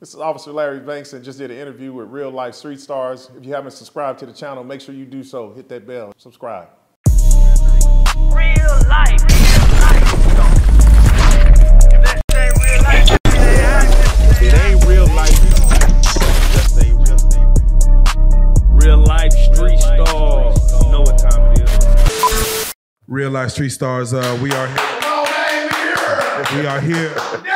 This is Officer Larry Banks and just did an interview with real life street stars. If you haven't subscribed to the channel, make sure you do so. Hit that bell, subscribe. Real life. If that ain't real life, then I just say It ain't real life. Real Real life street stars. Know what time it is. Real life street stars. Uh, we are here. We are here.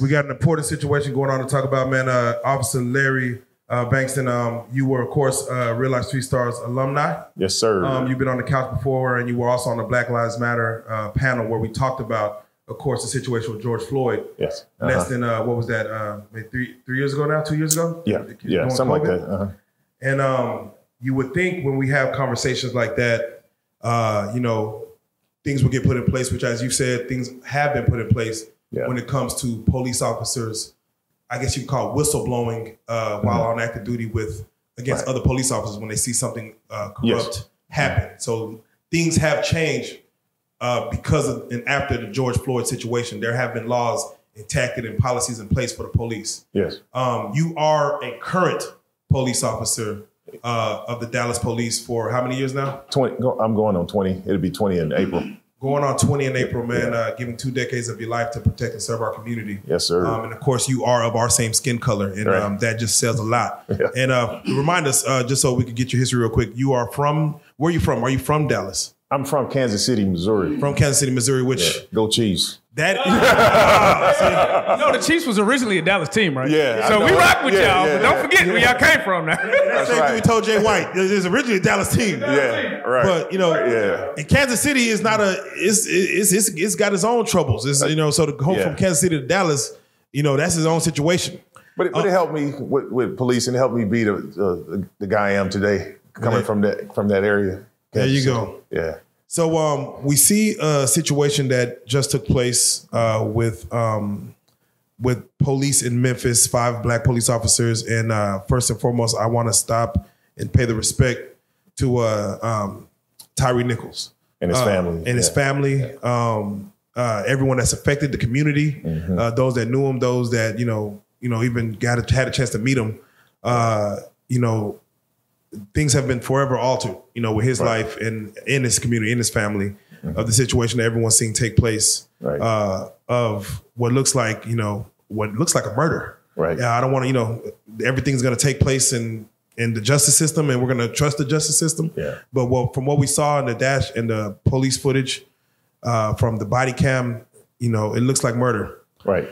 We got an important situation going on to talk about, man. Uh, Officer Larry uh, Bankston, um, you were, of course, uh, Real Life Street Stars alumni. Yes, sir. Um, you've been on the couch before, and you were also on the Black Lives Matter uh, panel where we talked about, of course, the situation with George Floyd. yes. Less Uh-huh. than uh, what was that? Uh, maybe three three years ago now, two years ago. Yeah, yeah, something like that. Uh-huh. And um, you would think when we have conversations like that, uh, you know, things will get put in place, which, as you said, things have been put in place Yeah. when it comes to police officers. I guess you call it whistleblowing uh, while on active duty with against Mm-hmm. Right. other police officers when they see something uh, corrupt Yes. happen. So things have changed uh, because of and after the George Floyd situation. There have been laws enacted and policies in place for the police. Yes. Um, you are a current police officer uh, of the Dallas Police for how many years now? 20, go, I'm going on 20. It'll be 20 in April. Going on 20 in April, man. Uh, giving two decades of your life to protect and serve our community. Yes, sir. Um, and of course, you are of our same skin color, and Right. um, that just says a lot. Yeah. And uh, remind us, uh, just so we can get your history real quick. You are from where are you from? Are you from Dallas? I'm from Kansas City, Missouri. From Kansas City, Missouri, which Go Chiefs. that No, the Chiefs was originally a Dallas team, right? Yeah, So we rock with Yeah, y'all, yeah, but don't yeah. forget where y'all came from now. same thing right. we told Jay White. It was originally a Dallas team. Yeah, right. But you know, Yeah. and Kansas City is not a it's it's it's, it's got its own troubles. It's, you know, so to go Yeah. from Kansas City to Dallas, you know, that's his own situation. But it, but it uh, helped me with, with police and it helped me be the, the, the guy I am today, coming from that from that area. There you Kansas go. City. Yeah. So um, we see a situation that just took place uh, with um, with police in Memphis, five black police officers, and uh, first and foremost, I want to stop and pay the respect to uh, um, Tyre Nichols And his uh, family. and his Yeah. family, um, uh, everyone that's affected, the community, Mm-hmm. uh, those that knew him, those that you know, you know, even got a, had a chance to meet him. Uh, you know, things have been forever altered. You know, with his Right. life and in his community, in his family, of the situation that everyone's seeing take place. Right. Uh, of what looks like, you know, what looks like a murder. Right. Yeah, I don't want to, you know, everything's going to take place in in the justice system, and we're going to trust the justice system. Yeah. But well, from what we saw in the dash in the police footage, uh, from the body cam, you know, it looks like murder. Right.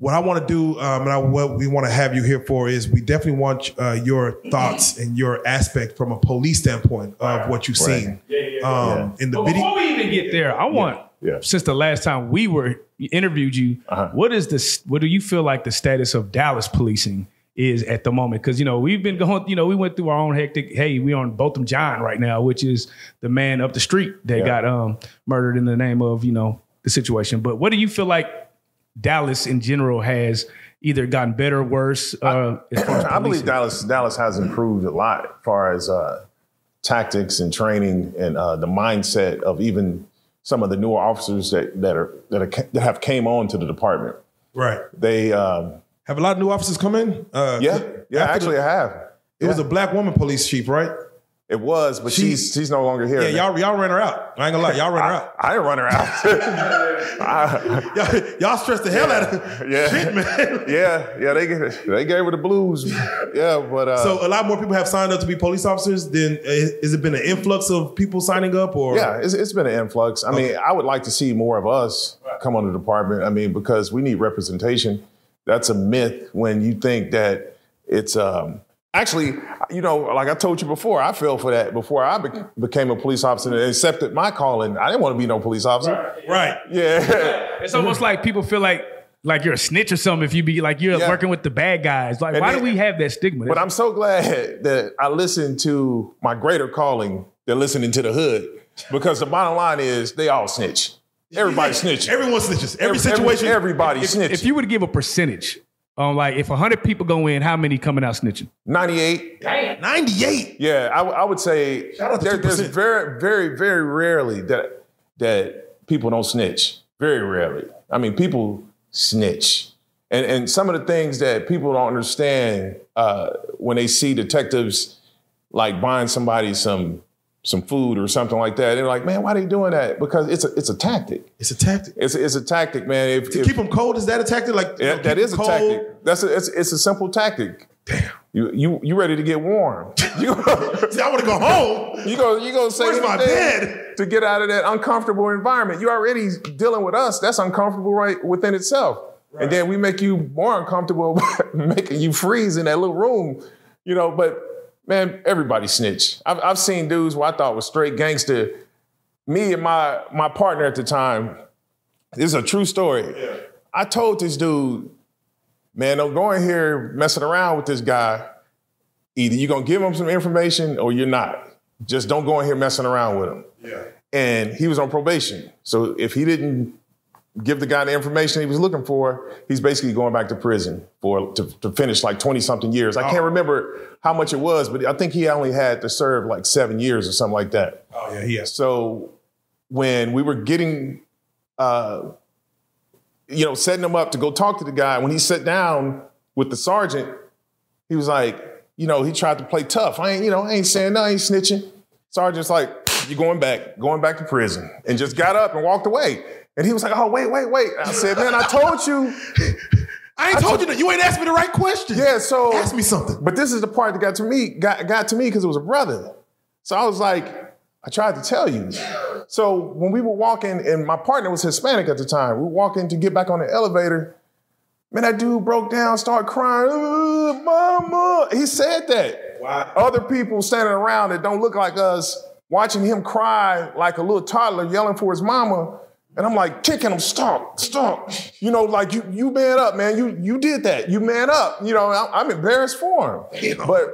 What I want to do, um, and I, what we want to have you here for is we definitely want uh, your thoughts and your aspect from a police standpoint of what you've Right. seen. Um, in the But video, before we even get there, I want Yeah. since the last time we were interviewed you, Uh-huh. what is this? What do you feel like the status of Dallas policing is at the moment? Because you know we've been going, you know, we went through our own hectic. Hey, we on Botham Jean right now, which is the man up the street that Yeah. got um, murdered in the name of you know the situation. But what do you feel like Dallas in general has either gotten better or worse? Uh, as far as I believe? Dallas Dallas has improved a lot as far as uh, tactics and training and uh, the mindset of even some of the newer officers that that are that, are, that have came on to the department. right? They um, Have a lot of new officers come in? Uh, yeah yeah actually the- I have. it was a black woman police chief, right? It was, but She- she's she's no longer here. Yeah, y'all y'all ran her out. I ain't gonna lie, y'all ran her out. I didn't run her out. I- Y'all, y'all stressed the hell out of her. yeah, Shit, man. yeah, yeah. They they gave her the blues. Yeah, but uh, So a lot more people have signed up to be police officers. Then uh, has it been an influx of people signing up, or Yeah, it's, it's been an influx. I mean, I would like to see more of us come on the department. I mean, because we need representation. That's a myth when you think that it's um, actually, you know, like I told you before, I fell for that before I be- hmm. became a police officer and accepted my calling. I didn't want to be no police officer. right? Yeah, It's almost like people feel like like you're a snitch or something if you be like you're Yeah. working with the bad guys. Like, And why then- do we have that stigma? but I'm so glad that I listened to my greater calling than listening to the hood because the bottom line is they all snitch. Everybody snitch. Everyone snitches. Every situation. everybody if, snitch. if you were to give a percentage on like if hundred people go in, how many coming out snitching? 98. 98. Yeah, I, I would say Shout out there, there's very, very, very rarely that that people don't snitch. Very rarely. I mean, people snitch. And and some of the things that people don't understand uh, when they see detectives like buying somebody some some food or something like that, they're like, man, why are they doing that? Because it's a it's a tactic. It's a tactic. It's a, it's a tactic, man. If, To if- keep them cold, is that a tactic? Like you yeah, know, that is cold? tactic. That's a, it's, it's a simple tactic. Damn. You you you ready to get warm? You See, I want to go home. you go you gonna say Where's my bed? to get out of that uncomfortable environment. You already dealing with us. That's uncomfortable right within itself. And then we make you more uncomfortable, making you freeze in that little room. You know, but man, everybody snitch. I've, I've seen dudes who I thought was straight gangster. Me and my my partner at the time. This is a true story. I told this dude, man, don't go in here messing around with this guy. Either you're gonna give him some information or you're not. Just don't go in here messing around with him. Yeah. And he was on probation. So if he didn't give the guy the information he was looking for, he's basically going back to prison for to, to finish like 20 something years. I can't remember how much it was, but I think he only had to serve like seven years or something like that. Oh yeah, has. So when we were getting, uh, you know, setting him up to go talk to the guy, when he sat down with the sergeant, he was like, you know, he tried to play tough. I ain't, you know, I ain't saying no, I ain't snitching. Sergeant's like, you're going back, going back to prison, and just got up and walked away. And he was like, oh, wait, wait, wait. I said, man, I told you. I ain't told you that. You ain't asked me the right question. Yeah, so Ask me something. But this is the part that got to me, got, got to me because it was a brother. So I was like, I tried to tell you. So when we were walking, and my partner was Hispanic at the time, we were walking to get back on the elevator. Man, that dude broke down, started crying. Mama. He said that. Wow. Other people standing around that don't look like us, watching him cry like a little toddler yelling for his mama. And I'm like, kicking him, stop, stop. You know, like you, you man up, man. You, you did that. You man up. You know, I'm, I'm embarrassed for him. But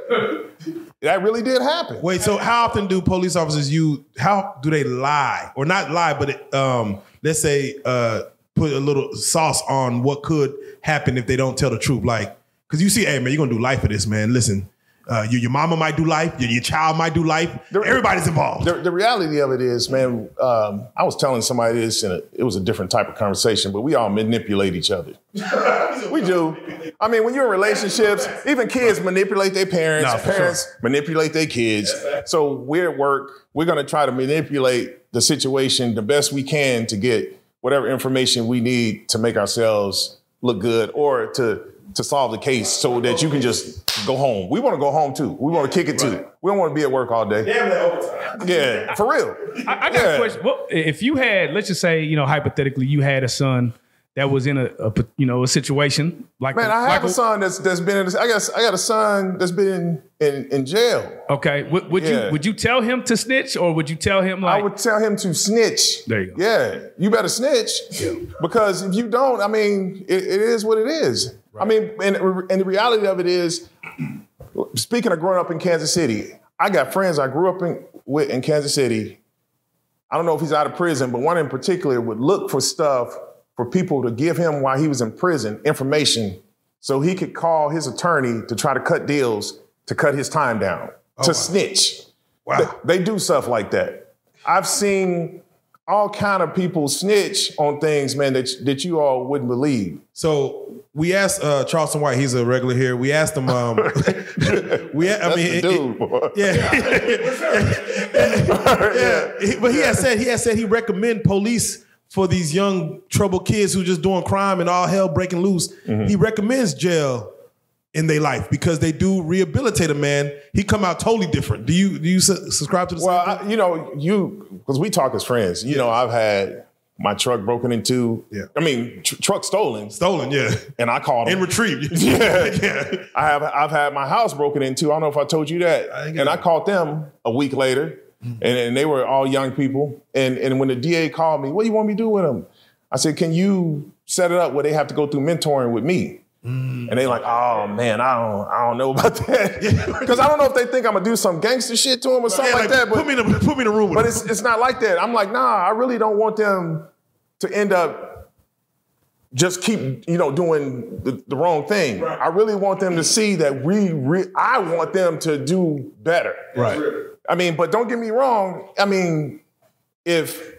that really did happen. Wait, so how often do police officers you how do they lie or not lie, but um, let's say uh, put a little sauce on what could happen if they don't tell the truth? Like, because you see, hey man, you're gonna do life for this, man. Listen, uh, your, your mama might do life, your, your child might do life. Everybody's involved. The, the reality of it is, man, um, I was telling somebody this, and it, it was a different type of conversation, but we all manipulate each other. we do. I mean, when you're in relationships, even kids manipulate their parents, No, parents manipulate their kids. So we're at work, we're going to try to manipulate the situation the best we can to get whatever information we need to make ourselves look good or to to solve the case so that you can just go home. We want to go home too. We want to kick it too. We don't want to be at work all day. Yeah, for real. I, I got Yeah. a question. Well, if you had, let's just say, you know, hypothetically, you had a son that was in a, a you know, a situation like Man, I have like a son that's that's been in. I guess I got a son that's been in in jail. Okay, would, would Yeah. you would you tell him to snitch or would you tell him like? I would tell him to snitch. There you go. Yeah, you better snitch because if you don't, I mean, it, it is what it is. I mean, and, and the reality of it is, speaking of growing up in Kansas City, I got friends I grew up in, with in Kansas City. I don't know if he's out of prison, but one in particular would look for stuff for people to give him while he was in prison information so he could call his attorney to try to cut deals to cut his time down, oh, to snitch. Wow. They, they do stuff like that. I've seen all kind of people snitch on things, man, that, that you all wouldn't believe. So we asked uh, Charleston White, he's a regular here. We asked him. Um, we, I That's mean, it- dude, boy. Yeah. yeah. He- But he has said he has said he recommend police for these young trouble kids who just doing crime and all hell breaking loose. Mm-hmm. He recommends jail in their life because they do rehabilitate a man. He come out totally different. Do you do you su- subscribe to the Well? I, you know, you because we talk as friends. You know, I've had my truck broken into. Yeah. I mean, tr- truck stolen, Stolen, yeah. and I called And him. retrieved. Yeah. yeah. I have I've had my house broken into. I don't know if I told you that. I and I that. called them a week later, mm-hmm. and, and they were all young people. And and when the DA called me, what do you want me to do with them? I said, can you set it up where they have to go through mentoring with me? Mm. And they like, oh man, I don't, I don't know about that because I don't know if they think I'm gonna do some gangster shit to them or something Yeah, like, that. But put me in the put me in the room but it's it's not like that. I'm like, nah, I really don't want them to end up just keep, you know, doing the, the wrong thing. I really want them to see that we re- I want them to do better. right. I mean, but don't get me wrong. I mean, if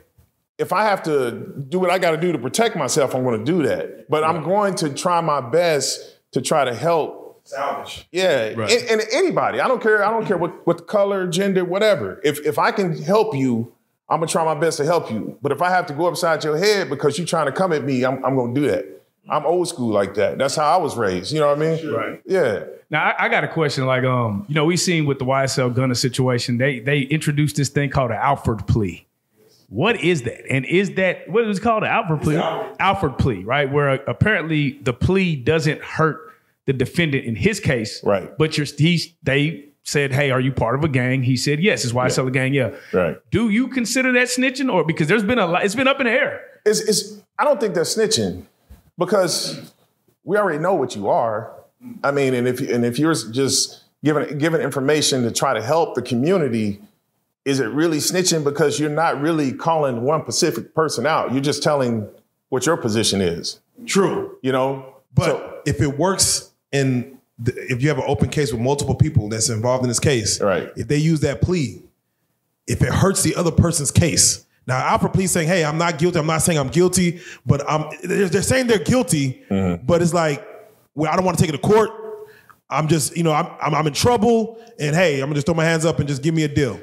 if I have to do what I got to do to protect myself, I'm going to do that. But I'm going to try my best to try to help. Salvage. Yeah, Right. and, and anybody. I don't care. I don't care what what the color, gender, whatever. If if I can help you, I'm gonna try my best to help you. But if I have to go upside your head because you're trying to come at me, I'm, I'm gonna do that. I'm old school like that. That's how I was raised. You know what I mean? Right. Yeah. Now I, I got a question. Like, um, you know, we seen with the YSL Gunna situation, they they introduced this thing called an Alford plea. What is that? And is that what is it called? An Alford plea? Alford plea, right? Where uh, apparently the plea doesn't hurt the defendant in his case, Right. But you're he's they said, "Hey, are you part of a gang?" He said, "Yes." Is YSL a gang? Yeah. Right. Do you consider that snitching, or because there's been a lot? It's been up in the air. It's, it's I don't think they're snitching because we already know what you are. I mean, and if and if you're just giving giving information to try to help the community, is it really snitching because you're not really calling one specific person out? You're just telling what your position is. True. You know, But So- if it works in, the, if you have an open case with multiple people that's involved in this case, Right. If they use that plea, if it hurts the other person's case, now Alford plea saying, "Hey, I'm not guilty. I'm not saying I'm guilty, but I'm." They're, they're saying they're guilty, Mm-hmm. but it's like, well, I don't want to take it to court. I'm just, you know, I'm, I'm I'm in trouble, and hey, I'm gonna just throw my hands up and just give me a deal.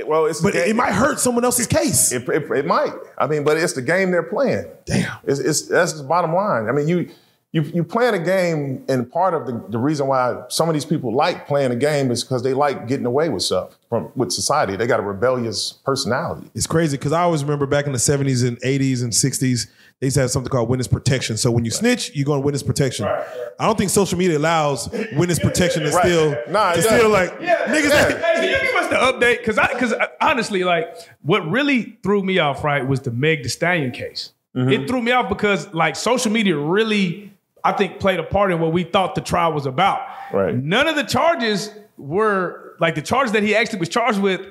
It- well, it's But it, it might hurt someone else's case. It, it, it might. I mean, but it's the game they're playing. Damn. It's, it's that's the bottom line. I mean, you you you playing a game, and part of the, the reason why some of these people like playing a game is because they like getting away with stuff from with society. They got a rebellious personality. It's crazy because I always remember back in the 70s and 80s and 60s, they used to have something called witness protection. So when you snitch, you go to witness protection. I don't think social media allows witness protection to Right. still, Nah, it to still doesn't. like niggas. Yeah. Like, Hey, can you give us the update? Because I, because honestly, like what really threw me off, right, was the Meg Thee Stallion case. Mm-hmm. It threw me off because like social media really, I think, played a part in what we thought the trial was about. Right. None of the charges were like the charges that he actually was charged with.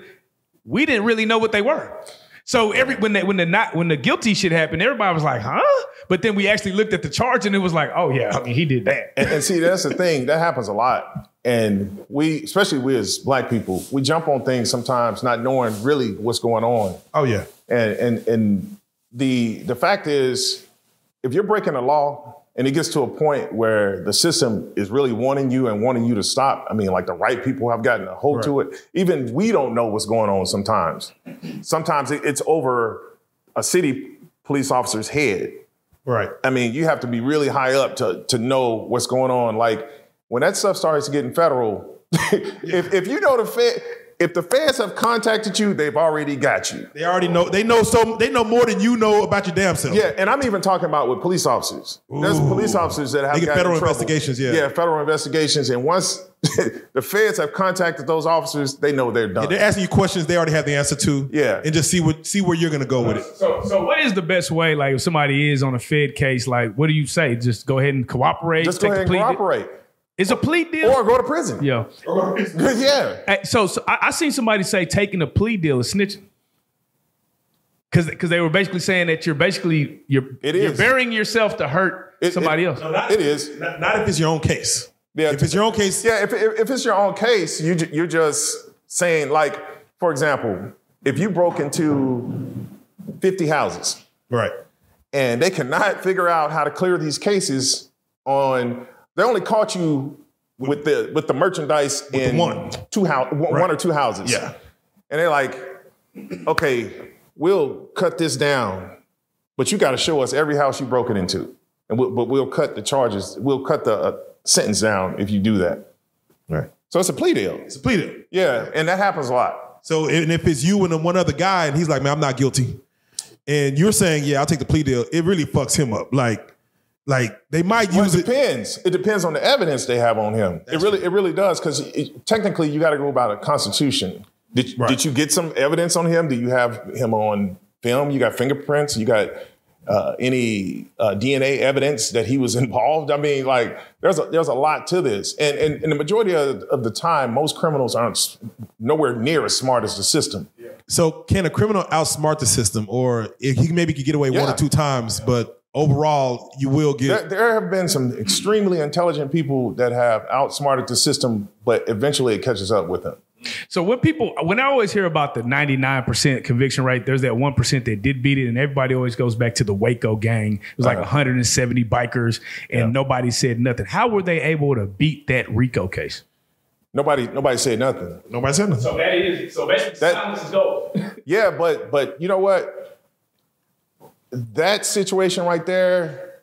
We didn't really know what they were. So every when they when the not when the guilty shit happened, everybody was like, "Huh?" But then we actually looked at the charge and it was like, "Oh yeah, I mean he did that." And, and see, that's the thing that happens a lot. And we, especially we as black people, we jump on things sometimes not knowing really what's going on. oh yeah, And and and the the fact is, if you're breaking the law and it gets to a point where the system is really wanting you and wanting you to stop, I mean, like the right people have gotten a hold to it. Even we don't know what's going on sometimes. Sometimes it's over a city police officer's head. right. I mean, you have to be really high up to to know what's going on. Like when that stuff starts getting federal, if if you know the Fed, if the feds have contacted you, they've already got you. They already know. They know so. They know more than you know about your damn self. Yeah, and I'm even talking about with police officers. There's police officers that have They get gotten in federal trouble. investigations, yeah. yeah, federal investigations. And once the feds have contacted those officers, they know they're done. They're asking you questions they already have the answer to. Yeah. and just see what see where you're gonna go with it. So, so what is the best way? Like, if somebody is on a Fed case, like, what do you say? Just go ahead and cooperate. Just go take ahead and plea cooperate, It's a plea deal. or go to prison. yeah. yeah. Hey, so, so I, I seen somebody say taking a plea deal is snitching. Cause, Cause they were basically saying that you're basically you're It you're is. burying yourself to hurt It- somebody it- else. It is. Not, not if it's your own case. Yeah, if it's your own case, Yeah, if, if, if it's your own case, you, you're just saying, like, for example, if you broke into 50 houses right. and they cannot figure out how to clear these cases on, they only caught you with the with the merchandise in one. two house, one, one or two houses. Yeah. and they're like, okay, we'll cut this down, but you got to show us every house you broke it into, and we'll, but we'll cut the charges, we'll cut the uh, sentence down if you do that. Right. So it's a plea deal. It's a plea deal. Yeah, and that happens a lot. So and if it's you and one other guy, and he's like, "Man, I'm not guilty," and you're saying, "Yeah, I'll take the plea deal," it really fucks him up. Like, like they might Well, use it it. depends. It depends on the evidence they have on him. it really, it really does because technically you got to go about a constitution. Did, Right. did you get some evidence on him? Do you have him on film? You got fingerprints? You got uh, any uh, DNA evidence that he was involved? I mean, like there's a, there's a lot to this, and and, and the majority of, of the time, most criminals aren't nowhere near as smart as the system. Yeah. So can a criminal outsmart the system, or if he maybe could get away one or two times, but overall you will get. there have been some extremely intelligent people that have outsmarted the system, but eventually it catches up with them. So when people, when I always hear about the 99% conviction rate, there's that 1% that did beat it, and everybody always goes back to the Waco gang. It was like uh-huh. 170 bikers, and nobody said nothing. How were they able to beat that RICO case? Nobody, nobody said nothing. Nobody said nothing. So that is, so basically That- silence is gold. Yeah, but but you know what? That situation right there,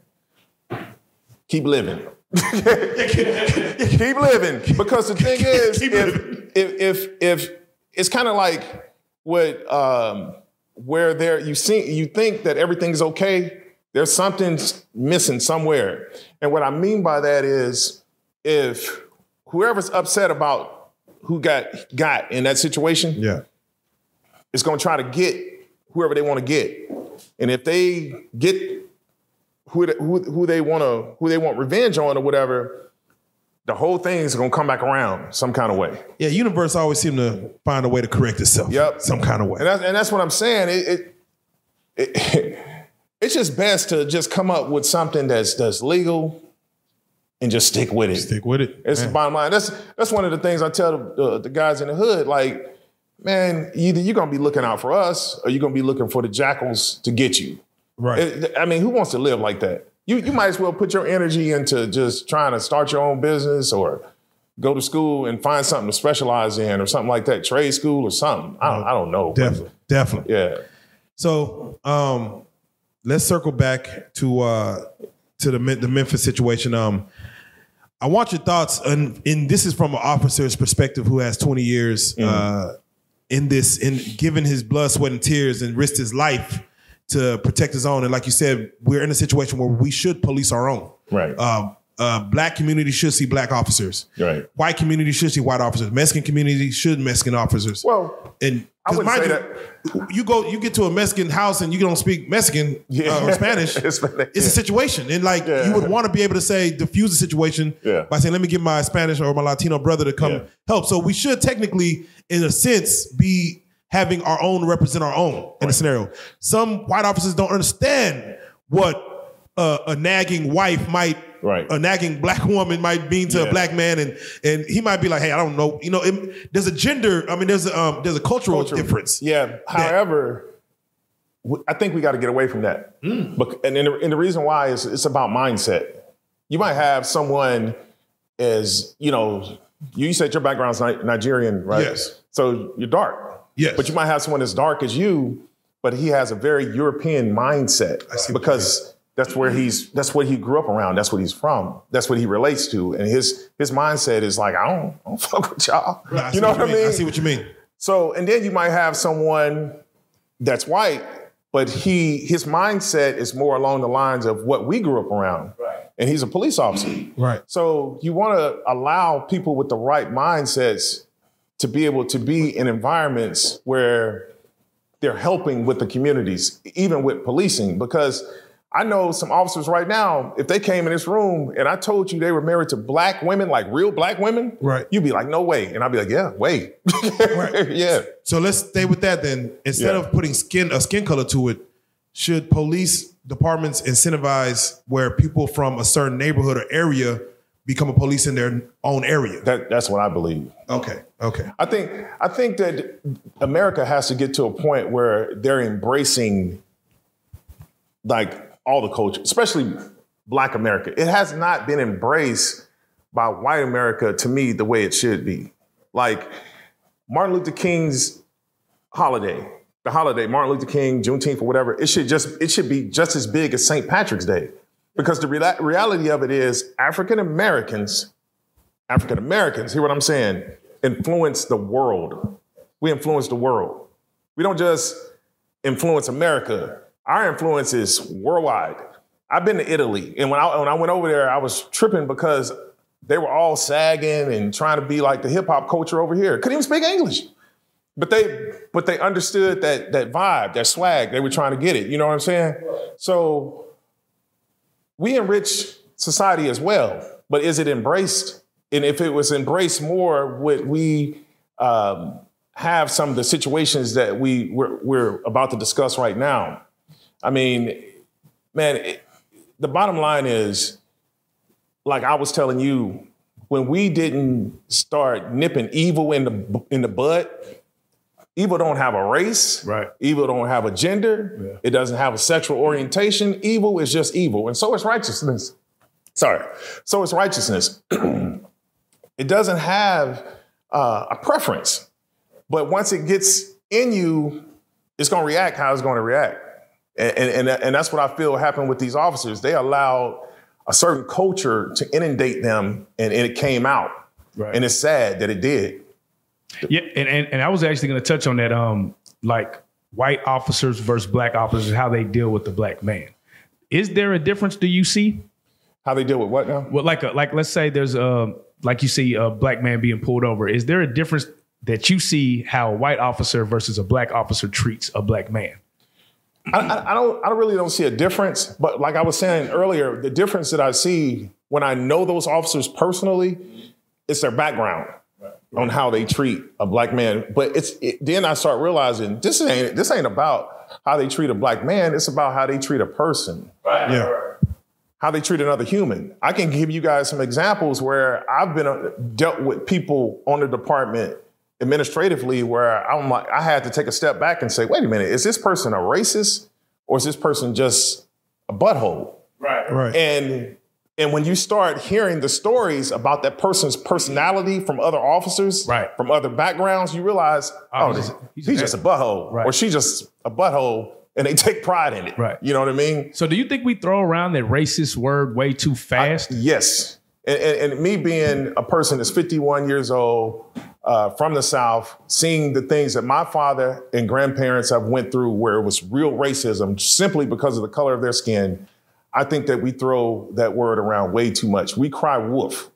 keep living. keep living. Because the thing is, if, if if if it's kind of like what um where there you see you think that everything's okay, there's something missing somewhere. And what I mean by that is if whoever's upset about who got got in that situation, Yeah. is going to try to get whoever they want to get, and if they get who they, who, who they want to who they want revenge on or whatever, the whole thing is going to come back around some kind of way. Yeah, universe always seem to find a way to correct itself. Yep. Some kind of way. And that's, and that's what I'm saying. It, it, it it's just best to just come up with something that's that's legal and just stick with it. Stick with it. It's the bottom line. That's that's one of the things I tell the, the, the guys in the hood. Like, man, either you're gonna be looking out for us, or you're gonna be looking for the jackals to get you. Right. I mean, who wants to live like that? You you might as well put your energy into just trying to start your own business or go to school and find something to specialize in or something like that, trade school or something. I don't I don't know. definitely. Definitely. Yeah. So um, let's circle back to uh, to the the Memphis situation. Um, I want your thoughts, and, this is from an officer's perspective who has 20 years uh, in this, in giving his blood, sweat, and tears, and risked his life to protect his own. And like you said, we're in a situation where we should police our own. Right. Uh, uh, black community should see black officers. Right. White community should see white officers. Mexican community should Mexican officers. Well, And I mind say you, you go, you get to a Mexican house and you don't speak Mexican Yeah. uh, or Spanish. It's a situation, and like Yeah. you would want to be able to say diffuse the situation by saying, "Let me get my Spanish or my Latino brother to come help." So we should technically, in a sense, be having our own represent our own in a scenario. Some white officers don't understand what uh, a nagging wife might Right. a nagging black woman might mean to Yeah. a black man, and and he might be like, "Hey, I don't know." You know, it, there's a gender. I mean, there's a um, there's a cultural, Cultural- difference. Yeah. However, I think we got to get away from that. Hmm. Bec- and, and, the, and the reason why is it's about mindset. You might have someone as, you know, you said your background's Ni- Nigerian, right? Yes. So you're dark. Yes. But you might have someone as dark as you, but he has a very European mindset see what because that's where he's that's what he grew up around. That's what he's from. That's what he relates to. And his his mindset is like, I don't, I don't fuck with y'all. See you know what I mean? I see what you mean. So, and then you might have someone that's white, but he his mindset is more along the lines of what we grew up around. Right. And he's a police officer. Right. So you want to allow people with the right mindsets to be able to be in environments where they're helping with the communities, even with policing, because I know some officers right now, if they came in this room and I told you they were married to black women, like real black women, Right. you'd be like, no way. And I'd be like, yeah, wait. yeah. So let's stay with that then. Instead Yeah. of putting skin a skin color to it, should police departments incentivize where people from a certain neighborhood or area become a police in their own area? That, that's what I believe. Okay. Okay. I think I think that America has to get to a point where they're embracing like all the culture, especially Black America. It has not been embraced by white America to me the way it should be. Like Martin Luther King's holiday, the holiday, Martin Luther King, Juneteenth, or whatever. It should just it should be just as big as St. Patrick's Day, because the rela- reality of it is African Americans African Americans, hear what I'm saying, influence the world. We influence the world. We don't just influence America. Our influence is worldwide. I've been to Italy, and when I when I went over there, I was tripping because they were all sagging and trying to be like the hip hop culture over here. Couldn't even speak English. But they but they understood that that vibe, that swag. They were trying to get it. You know what I'm saying? So we enrich society as well, but is it embraced? And if it was embraced more, would we um, have some of the situations that we we're, we're about to discuss right now? I mean, man, it, the bottom line is, like I was telling you when we didn't start nipping evil in the in the bud, evil don't have a race. Right. Evil don't have a gender. Yeah. It doesn't have a sexual orientation. Evil is just evil, and so is righteousness. Sorry. So is righteousness. it doesn't have uh, a preference, but once it gets in you, it's going to react how it's going to react. And, and, and, that's what I feel happened with these officers. They allowed a certain culture to inundate them, and, and it came out. Right. And it's sad that it did. Yeah, and, and and I was actually going to touch on that. Um, like white officers versus black officers, how they deal with the black man. Is there a difference? Do you see? How they deal with what now? Well, like a, like let's say there's a like you see a black man being pulled over. Is there a difference that you see how a white officer versus a black officer treats a black man? I, I, I don't. I really don't see a difference. But like I was saying earlier, the difference that I see when I know those officers personally, it's their background on how they treat a black man. But it's it, then I start realizing this ain't this ain't about how they treat a black man. It's about how they treat a person, Yeah. how they treat another human. I can give you guys some examples where I've been uh, dealt with people on the department administratively where I'm like I had to take a step back and say, wait a minute, is this person a racist or is this person just a butthole? Right. Right. And and when you start hearing the stories about that person's personality from other officers, Right. from other backgrounds, you realize, oh, oh he's he's, he's a- just a butthole, Right. or she's just a butthole, and they take pride in it. Right. You know what I mean? So do you think we throw around that racist word way too fast? Yes. And, and, and me being a person that's 51 years old uh, from the South, seeing the things that my father and grandparents have went through where it was real racism simply because of the color of their skin, I think that we throw that word around way too much. We cry wolf.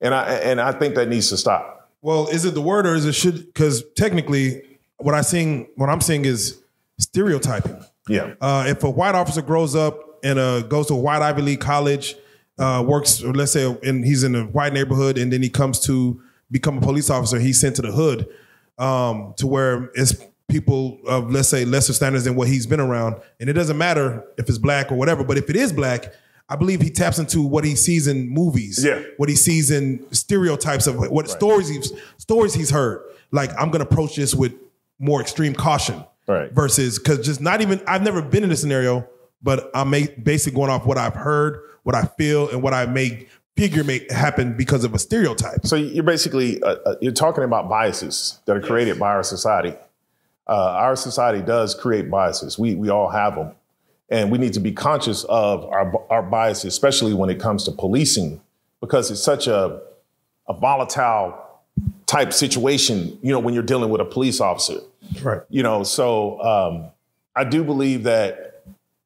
And I, and I think that needs to stop. Well, is it the word or is it should? Because technically, what I seeing, what I'm seeing is stereotyping. Yeah. Uh, if a white officer grows up and uh, goes to a white Ivy League college, uh, works, let's say, and he's in a white neighborhood, and then he comes to become a police officer, he's sent to the hood um, to where it's people of, let's say, lesser standards than what he's been around. And it doesn't matter if it's black or whatever, but if it is black, I believe he taps into what he sees in movies, Yeah. what he sees in stereotypes of what stories he's stories he's heard. Like I'm going to approach this with more extreme caution, Right. Versus because just not even I've never been in a scenario, but I'm basically going off what I've heard, what I feel, and what I may figure may happen because of a stereotype. So you're basically uh, uh, you're talking about biases that are created by our society. Uh, our society does create biases. We we all have them, and we need to be conscious of our our biases, especially when it comes to policing, because it's such a a volatile type situation. You know, when you're dealing with a police officer Right. you know so um, i do believe that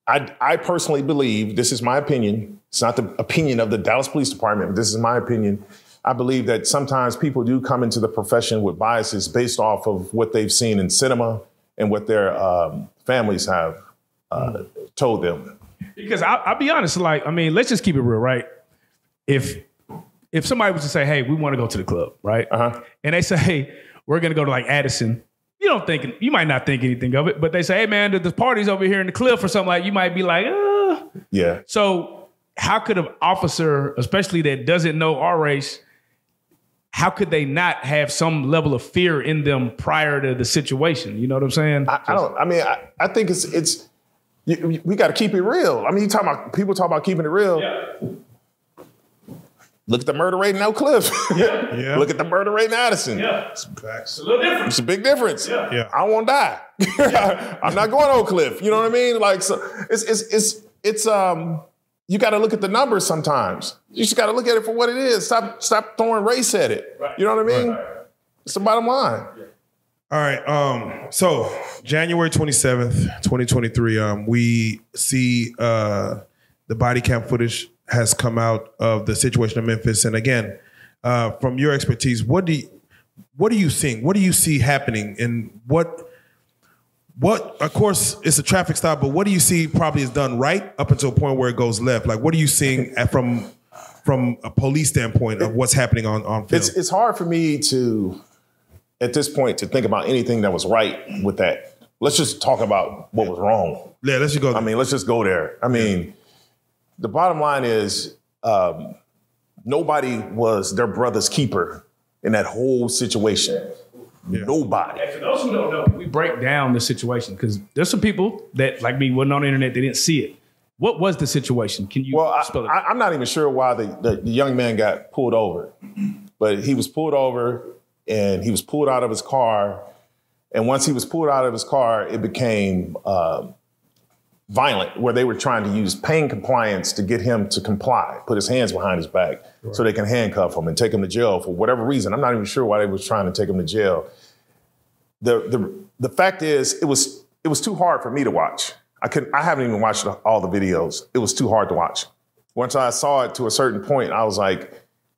I, I personally believe this is my opinion it's not the opinion of the dallas police department this is my opinion i believe that sometimes people do come into the profession with biases based off of what they've seen in cinema and what their um, families have uh, told them Because I, I'll be honest, like I mean, let's just keep it real, right? If if somebody was to say, "Hey, we want to go to the club," right? Uh-huh. And they say, "Hey, we're gonna go to like Addison," you don't think you might not think anything of it, but they say, "Hey, man, the, the party's over here in the cliff or something like." You might be like, "Uh." yeah So how could an officer, especially that doesn't know our race, how could they not have some level of fear in them prior to the situation? You know what I'm saying? I, I don't. I mean, I, I think it's it's. You, we got to keep it real. I mean, you talk about people talk about keeping it real. Look at the murder rate in Oak Cliff. Yeah. Look at the murder rate in Addison. Facts. a little different. It's a big difference. Yeah. I won't die. I'm not going to Oak Cliff. You know what I mean? Like, so it's it's it's it's um. You got to look at the numbers sometimes. You just got to look at it for what it is. Stop stop throwing race at it. You know what I mean? It's the bottom line. All right. Um, so January 27th, 2023, um, we see uh, the body cam footage has come out of the situation in Memphis. And again, uh, from your expertise, what do you, what are you seeing? What do you see happening? And what what of course it's a traffic stop, but what do you see probably is done right up until a point where it goes left? Like what are you seeing at, from from a police standpoint of what's happening on, on film? It's it's hard for me to, at this point, to think about anything that was right with that. Let's just talk about what was wrong. yeah, let's just go. I mean, let's just go there. I mean, the bottom line is um, nobody was their brother's keeper in that whole situation. Nobody. And for those who don't know, we break down the situation because there's some people that, like me, wasn't on the internet, they didn't see it. What was the situation? Can you Well, I, it? I, I'm not even sure why the, the, the young man got pulled over, but he was pulled over and he was pulled out of his car. And once he was pulled out of his car, it became um violent, where they were trying to use pain compliance to get him to comply, put his hands behind his back so they can handcuff him and take him to jail for whatever reason. I'm not even sure why they was trying to take him to jail. The, the, the fact is, it was, it was too hard for me to watch. I couldn't, I haven't even watched all the videos. It was too hard to watch. Once I saw it to a certain point, I was like,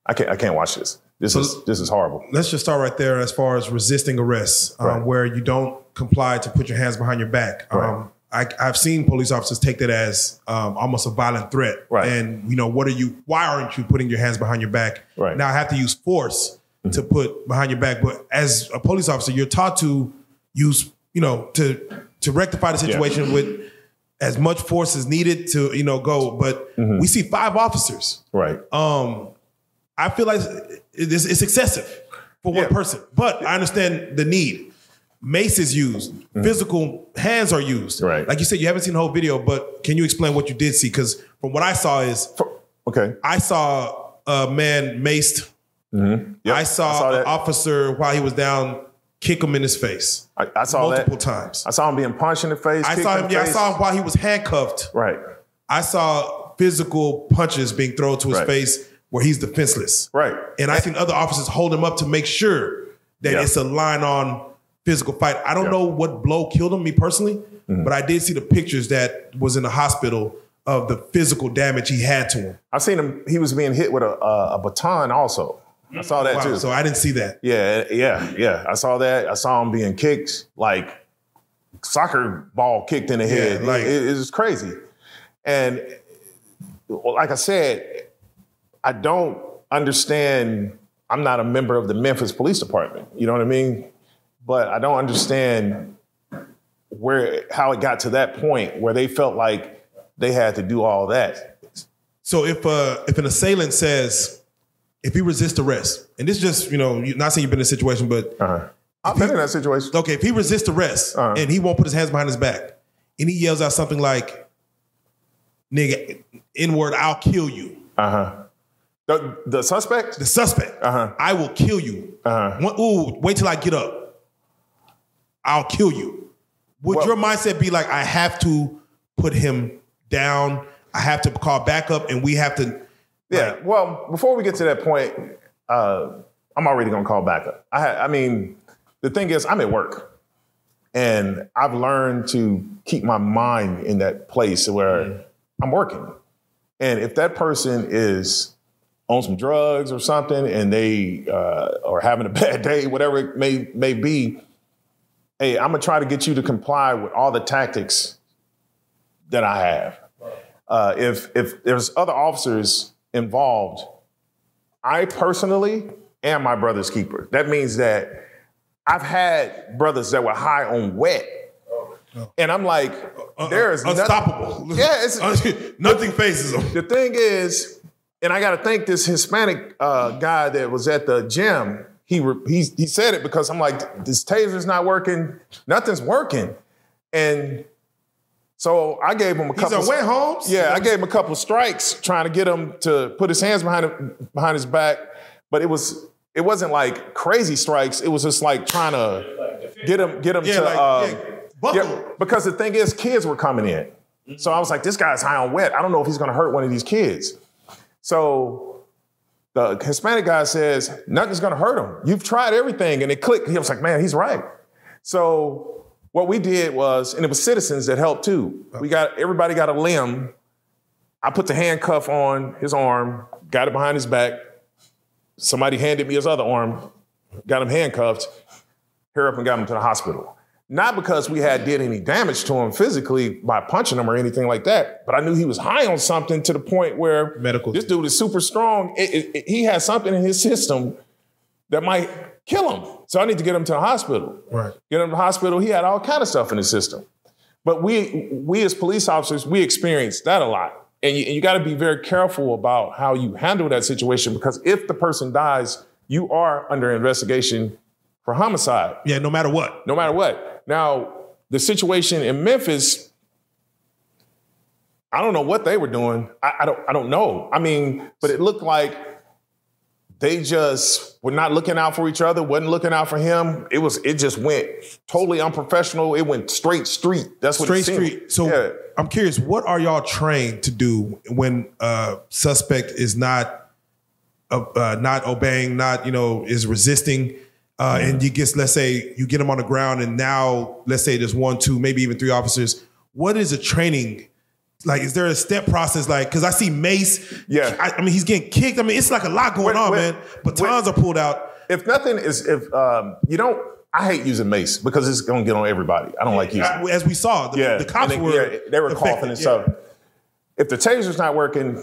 I can't, I can't watch this. This is, this is horrible. Let's just start right there as far as resisting arrest, um, Right. where you don't comply to put your hands behind your back. Right. Um, I, I've seen police officers take that as um, almost a violent threat. Right. And you know, what are you? Why aren't you putting your hands behind your back? Right. Mm-hmm. Now I have to use force to put behind your back. But as a police officer, you're taught to use, you know, to to rectify the situation with as much force as needed to, you know, go. But Mm-hmm. we see five officers. Right. Um, I feel like it's, it's excessive for one Yeah. person, but I understand the need. Mace is used, physical hands are used. Mm-hmm. Right. Like you said, you haven't seen the whole video, but can you explain what you did see? Because from what I saw is Okay. I saw a man maced. Yep, I saw, saw an officer while he was down kick him in his face I, I saw multiple that. times. I saw him being punched in the face. I saw him. Yeah, I saw him while he was handcuffed. Right. I saw physical punches being thrown to his Right. face where he's defenseless. Right. And I seen other officers hold him up to make sure that Yeah. it's a line on physical fight. I don't Yeah. know what blow killed him, me personally, Mm-hmm. but I did see the pictures that was in the hospital of the physical damage he had to him. I seen him. He was being hit with a, a, a baton. Also, I saw that Wow, too. so I didn't see that. yeah, yeah, yeah. I saw that. I saw him being kicked like soccer ball kicked in the head. like- it, it was crazy. And like I said, I don't understand. I'm not a member of the Memphis Police Department. You know what I mean? But I don't understand where how it got to that point where they felt like they had to do all that. So if uh, if an assailant says if he resists arrest, and this is just you know, not saying you've been in a situation, but Uh-huh. I've been in that situation. okay, if he resists arrest Uh-huh. and he won't put his hands behind his back, and he yells out something like, "Nigga, N word, I'll kill you." Uh huh. The, the suspect? The suspect, Uh-huh. I will kill you. Uh-huh. Ooh, wait till I get up. I'll kill you. Would Well- your mindset be like, I have to put him down? I have to call backup, and we have to. Yeah. Well, before we get to that point, uh, I'm already gonna call backup. I, ha- I mean, the thing is, I'm at work, and I've learned to keep my mind in that place where I'm working. And if that person is on some drugs or something, and they uh, are having a bad day, whatever it may may be, hey, I'm gonna try to get you to comply with all the tactics that I have. Uh, if if there's other officers involved, I personally am my brother's keeper. That means that I've had brothers that were high on wet, and I'm like, there is nothing- unstoppable. Yeah, it's, nothing faces them. the thing is, and I got to thank this Hispanic uh, guy that was at the gym. He, re- he he said it because I'm like, this taser's not working. Nothing's working, and so I gave him a couple. He's on wet homes. Yeah, I gave him a couple of strikes trying to get him to put his hands behind behind his back, but it was it wasn't like crazy strikes. It was just like trying to get him get him Yeah, to like, um, yeah, buckle. yeah, because the thing is, kids were coming in, so I was like, this guy's high on wet. I don't know if he's going to hurt one of these kids. So the Hispanic guy says nothing's to hurt him. You've tried everything, and it clicked. He was like, man, he's right. So what we did was, and it was citizens that helped too. We got everybody got a limb. I put the handcuff on his arm, got it behind his back. Somebody handed me his other arm, got him handcuffed, hurry up and got him to the hospital. Not because we had did any damage to him physically by punching him or anything like that, but I knew he was high on something to the point where Medical- This dude is super strong. It- it- it- he has something in his system that might kill him. So I need to get him to the hospital. Right. Get him to the hospital. He had all kind of stuff in his system. But we we as police officers, we experienced that a lot. and you, and you got to be very careful about how you handle that situation because if the person dies, you are under investigation for homicide Yeah, no matter what. no matter what. Now, the situation in Memphis, I don't know what they were doing. I, I don't I don't know. I mean, but it looked like they just were not looking out for each other, wasn't looking out for him. It was it just went totally unprofessional. It went straight street. That's what Straight it seemed. street. So yeah. I'm curious, what are y'all trained to do when uh suspect is not uh, uh, not obeying, not you know is resisting, uh, and you get let's say you get him on the ground, and now let's say there's one, two, maybe even three officers. What is a training? Like, is there a step process? Like, because I see Mace. Yeah. I, I mean, he's getting kicked. I mean, it's like a lot going When- on, when- man. Batons are pulled out. If nothing is if um, you don't I hate using mace because it's gonna get on everybody. I don't like using it. As we saw, the, the cops they, were yeah, they were affected, coughing and yeah. stuff. If the taser's not working,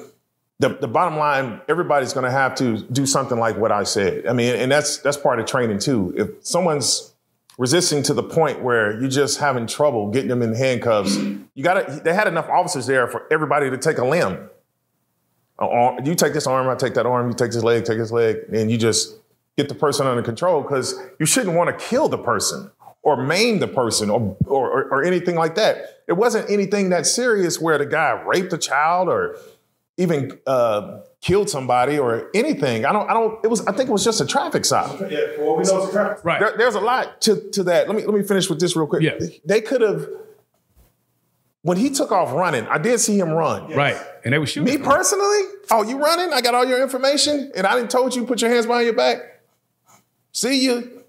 the, the bottom line, everybody's going to have to do something like what I said. I mean, and that's that's part of training too. If someone's resisting to the point where you're just having trouble getting them in handcuffs, you got to. They had enough officers there for everybody to take a limb. You take this arm, I take that arm. You take this leg, take this leg, and you just get the person under control because you shouldn't want to kill the person or maim the person or, or, or anything like that. It wasn't anything that serious where the guy raped a child or even uh, killed somebody or anything. I don't. I don't. It was. I think it was just a traffic stop. Yeah, well, we know it's a traffic. Right. There- there's a lot to, to that. Let me let me finish with this real quick. Yeah. They could have. When he took off running, I did see him run. Right. And they were shooting. Me personally, oh, you running? I got all your information, and I didn't told you put your hands behind your back. See you.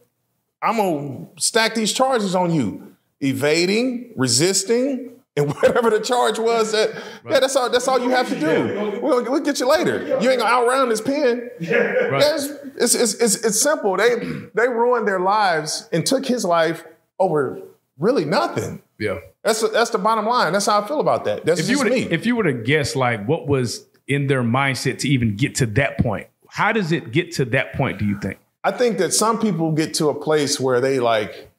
I'm gonna stack these charges on you: evading, resisting, and whatever the charge was. That yeah, that's all. That's all you have to do. We'll, we'll get you later. You ain't gonna outrun this pen. Right. Yeah, it's, it's, it's, it's, it's simple. They they ruined their lives and took his life over really nothing. Yeah. That's the, that's the bottom line. That's how I feel about that. That's If you just were me. if you were to guess like what was in their mindset to even get to that point, how does it get to that point, do you think? I think that some people get to a place where they like,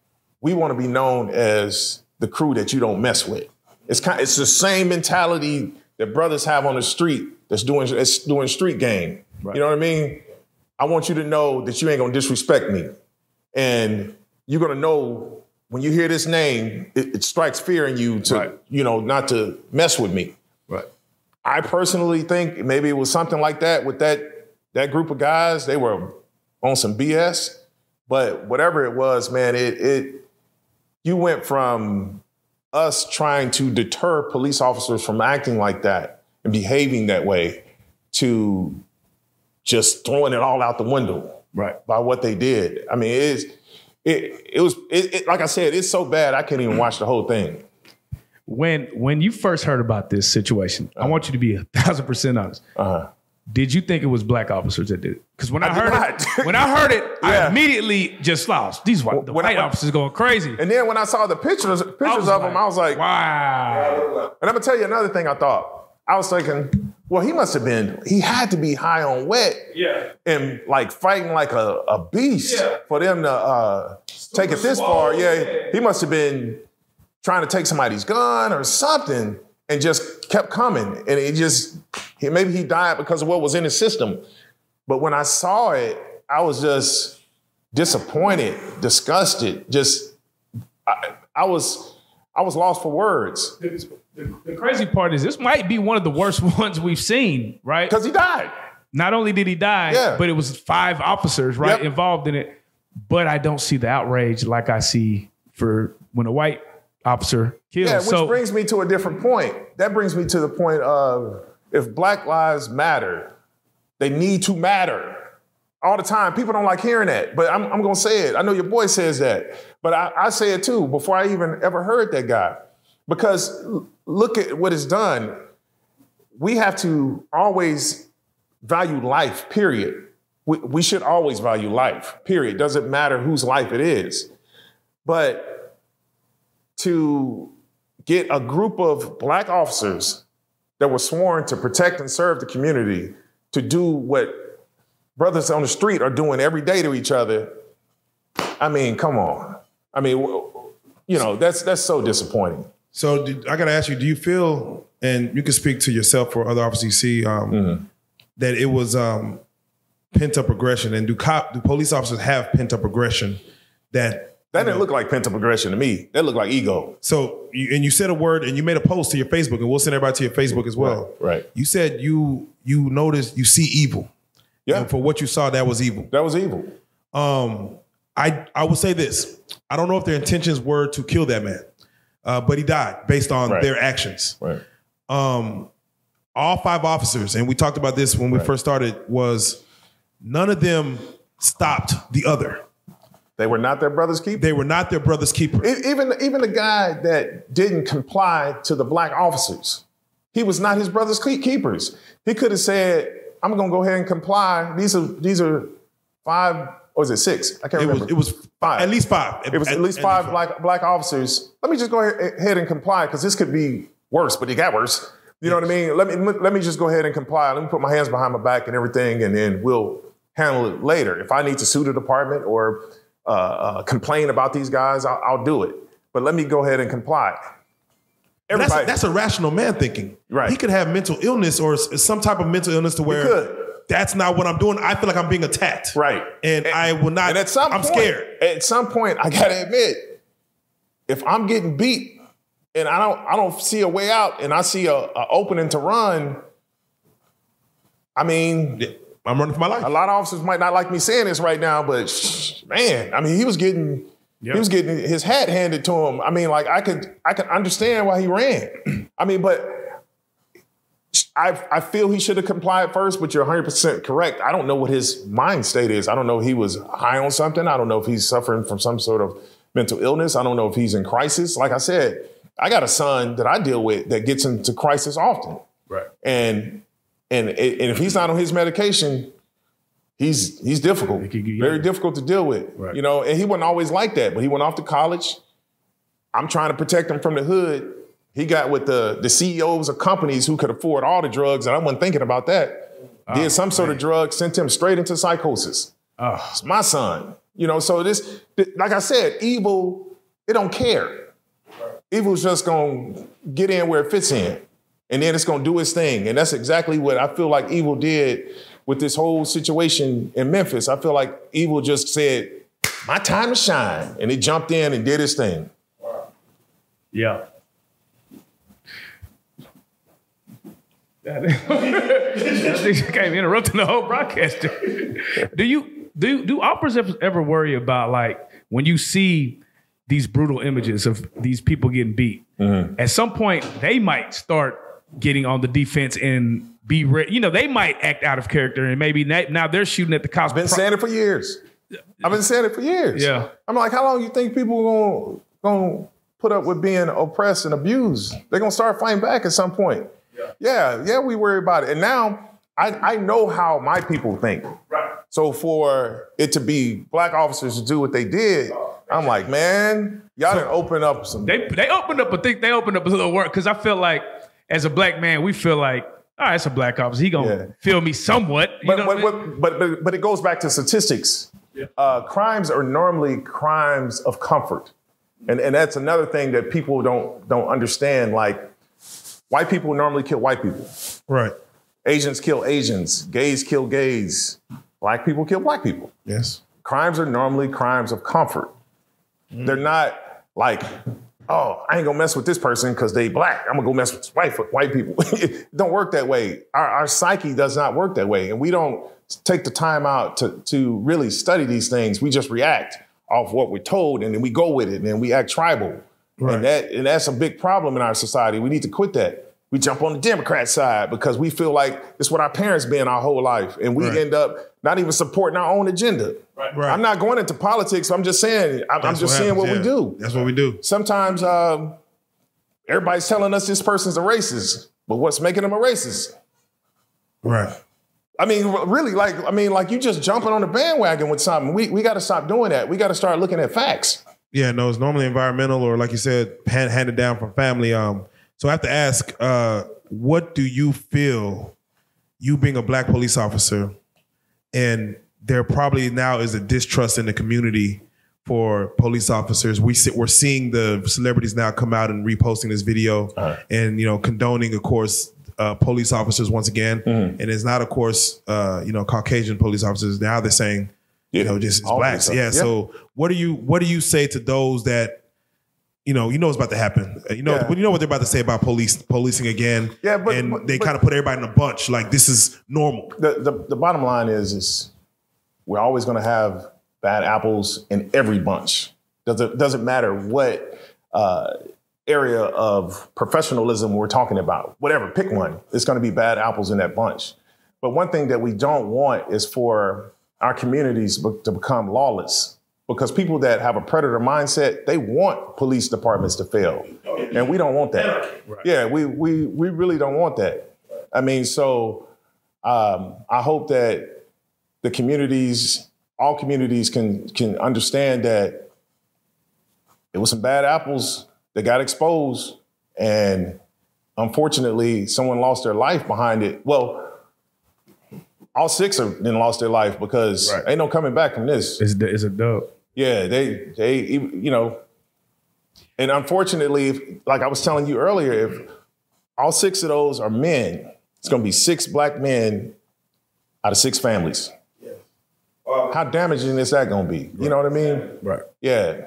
we want to be known as the crew that you don't mess with. It's kind, it's the same mentality that brothers have on the street that's doing that's doing street game. You know what I mean? I want you to know that you ain't gonna disrespect me, and you're gonna know when you hear this name, it, it strikes fear in you to Right. you know not to mess with me. Right. I personally think maybe it was something like that with that that group of guys. They were on some BS, but whatever it was, man, it it you went from us trying to deter police officers from acting like that and behaving that way to just throwing it all out the window Right. by what they did. I mean, it's it it was it, it, like I said, it's so bad I can't even watch the whole thing. When when you first heard about this situation, I want you to be a thousand percent honest. Uh-huh. Did you think it was black officers that did it? Because when I, I heard it, when I heard it, I immediately just lost. These white, the When I- white officers going crazy. And then when I saw the pictures pictures of them, I was like, wow. And I'm gonna tell you another thing I thought. I was thinking, well, he must have been, he had to be high on wet Yeah. and like fighting like a, a beast Yeah. for them to uh, take it this far. Yeah, he must have been trying to take somebody's gun or something and just kept coming. And it just, he, maybe he died because of what was in his system. But when I saw it, I was just disappointed, disgusted, just, I, I was, I was lost for words The, the crazy part is this might be one of the worst ones we've seen, right? because he died. Not only did he die, Yeah. but it was five officers, right, Yep. involved in it. But I don't see the outrage like I see for when a white officer kills. Yeah, which so brings me to a different point. That brings me to the point of if Black Lives matter, they need to matter all the time. People don't like hearing that, but I'm, I'm going to say it. I know your boy says that, but I, I say it too before I even ever heard that guy. Because look at what it's done. We have to always value life, period. We, we should always value life, period. Doesn't matter whose life it is. But to get a group of black officers that were sworn to protect and serve the community to do what brothers on the street are doing every day to each other. I mean, come on. I mean, you know, that's that's so disappointing. So I got to ask you: Do you feel, and you can speak to yourself or other officers you see, um, Mm-hmm. that it was um, pent up aggression, and do cop, do police officers have pent up aggression that That didn't look like pent up aggression to me. That looked like ego. So, you, and you said a word, and you made a post to your Facebook, and we'll send everybody to your Facebook as well. Right, right. You said you you noticed you see evil. Yeah. And for what you saw, that was evil. That was evil. Um, I I will say this: I don't know if their intentions were to kill that man, uh, but he died based on Right. their actions. Right. Um, all five officers, and we talked about this when we first started, was none of them stopped the other. They were not their brother's keeper. They were not their brother's keeper. Even even the guy that didn't comply to the black officers, he was not his brother's keepers. He could have said, "I'm going to go ahead and comply. These are these are five or is it six? I can't It was remember. it was Five. at least five. It was at, least five black black officers. Let me just go ahead ahead and comply because this could be worse, but it got worse. You know what I mean? Let me let me just go ahead and comply. Let me put my hands behind my back and everything, and then we'll handle it later. If I need to sue the department or uh, uh, complain about these guys, I'll, I'll do it. But let me go ahead and comply. That's, Everybody, that's a rational man thinking. Right. He could have mental illness or some type of mental illness to where that's not what I'm doing. I feel like I'm being attacked. right. And, I will not. And at some I'm point, scared. At some point, I gotta admit, if I'm getting beat and I don't I don't see a way out and I see a, a opening to run, I mean, I'm running for my life. a lot of officers might not like me saying this right now, but man, I mean, he was getting he was getting his hat handed to him. I mean, like I could I could understand why he ran. I mean, but I I feel he should have complied first, but you're 100% correct. I don't know what his mind state is. I don't know if he was high on something. I don't know if he's suffering from some sort of mental illness. I don't know if he's in crisis. Like I said, I got a son that I deal with that gets into crisis often. Right. And and and if he's not on his medication, he's he's difficult, very difficult to deal with. Right. You know, and he wasn't always like that, but he went off to college. I'm trying to protect him from the hood. He got with the the CEOs of companies who could afford all the drugs, and I wasn't thinking about that. Did some sort of drug, sent him straight into psychosis. Oh, It's my son. You know, so this, like I said, evil, it don't care. Evil's just gonna get in where it fits in. And then it's gonna do its thing. And that's exactly what I feel like evil did with this whole situation in Memphis. I feel like evil just said, my time to shine. And he jumped in and did his thing. yeah. That came interrupting the whole broadcast. do you do do operas ever, ever worry about like when you see these brutal images of these people getting beat? Mm-hmm. At some point, they might start getting on the defense and be ready. You know, they might act out of character and maybe now they're shooting at the cops. I've been saying it for years. I've been saying it for years. Yeah. I'm like, how long you think people gonna gonna put up with being oppressed and abused? They're gonna start fighting back at some point. Yeah, yeah, we worry about it. And now I, I know how my people think. Right. So for it to be black officers to do what they did, I'm like, man, y'all didn't open up some. They they opened up a think they opened up a little work because I feel like as a black man we feel like all right, it's a black officer. He gonna Yeah. feel me somewhat. You but, know but, what I mean? but, but, but it goes back to statistics. Uh, crimes are normally crimes of comfort. And, and that's another thing that people don't, don't understand. Like, white people normally kill white people. Right. Asians kill Asians. Gays kill gays. Black people kill black people. Yes. Crimes are normally crimes of comfort. They're not like, oh, I ain't gonna mess with this person because they black. I'm gonna go mess with white white people. it don't work that way. Our, our psyche does not work that way, and we don't take the time out to to really study these things. We just react off what we're told, and then we go with it, and then we act tribal. Right. And that and that's a big problem in our society. We need to quit that. We jump on the Democrat side because we feel like it's what our parents been our whole life, and we Right. end up not even supporting our own agenda. Right. right. I'm not going into politics. I'm just saying. I'm, I'm That's just saying what happens, we do. That's what we do. Sometimes um, everybody's telling us this person's a racist, but what's making them a racist? Right. I mean, really, like, I mean, like you just jumping on the bandwagon with something. We we got to stop doing that. We got to start looking at facts. Yeah, no, it's normally environmental or like you said, hand, handed down from family. Um, so I have to ask, uh, what do you feel, you being a black police officer, and there probably now is a distrust in the community for police officers. We see, we're seeing the celebrities now come out and reposting this video Uh-huh. and you know condoning, of course, uh, police officers once again. Mm-hmm. And it's not, of course, uh, you know, Caucasian police officers. Now they're saying, you know, just it's blacks. this Yeah. So what do you what do you say to those that? You know, you know what's about to happen. Uh, You know, Yeah. you know what they're about to say about police policing again. Yeah, but- and but- they kind of put everybody in a bunch. Like this is normal. the, the the bottom line is is we're always going to have bad apples in every bunch. Doesn't doesn't matter what uh, area of professionalism we're talking about. Whatever, pick one. It's going to be bad apples in that bunch. But one thing that we don't want is for our communities to become lawless. Because people that have a predator mindset, they want police departments to fail, and we don't want that. Yeah, we we we really don't want that. I mean, so um, I hope that the communities, all communities, can can understand that it was some bad apples that got exposed, and unfortunately, someone lost their life behind it. Well, all six of them lost their life because Right. ain't no coming back from this. It's, it's a dub. Yeah, they they you know, and unfortunately, if, like I was telling you earlier, if all six of those are men, it's going to be six black men out of six families. Um, how damaging is that going to be? You know what I mean? Right. Yeah.